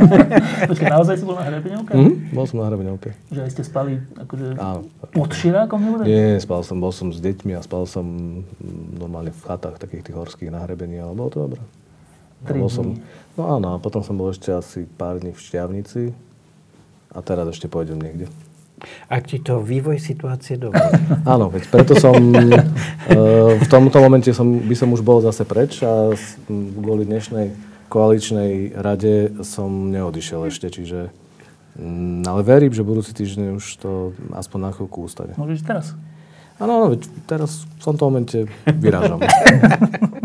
Počkej, naozaj si bol na hrebeňovke? Mm, bol som na hrebeňovke. Že aj ste spali akože Áno. pod širákom? Nebude? Nie, spal som, bol som s deťmi a spal som normálne v chatách takých tých horských na hrebení, ale bolo to dobré. Bol som, no áno, a potom som bol ešte asi pár dní v Šťavnici a teraz ešte pôjdem niekde. Ak ti to vývoj situácie dovolí. Áno, veď preto som e, v tomto momente som, by som už bol zase preč a kvôli dnešnej koaličnej rade som neodišiel ešte, čiže mm, ale verím, že budúci týždeň už to aspoň na chvíľku ustane. Môžeš teraz? Áno, veď teraz v tomto momente vyrážam.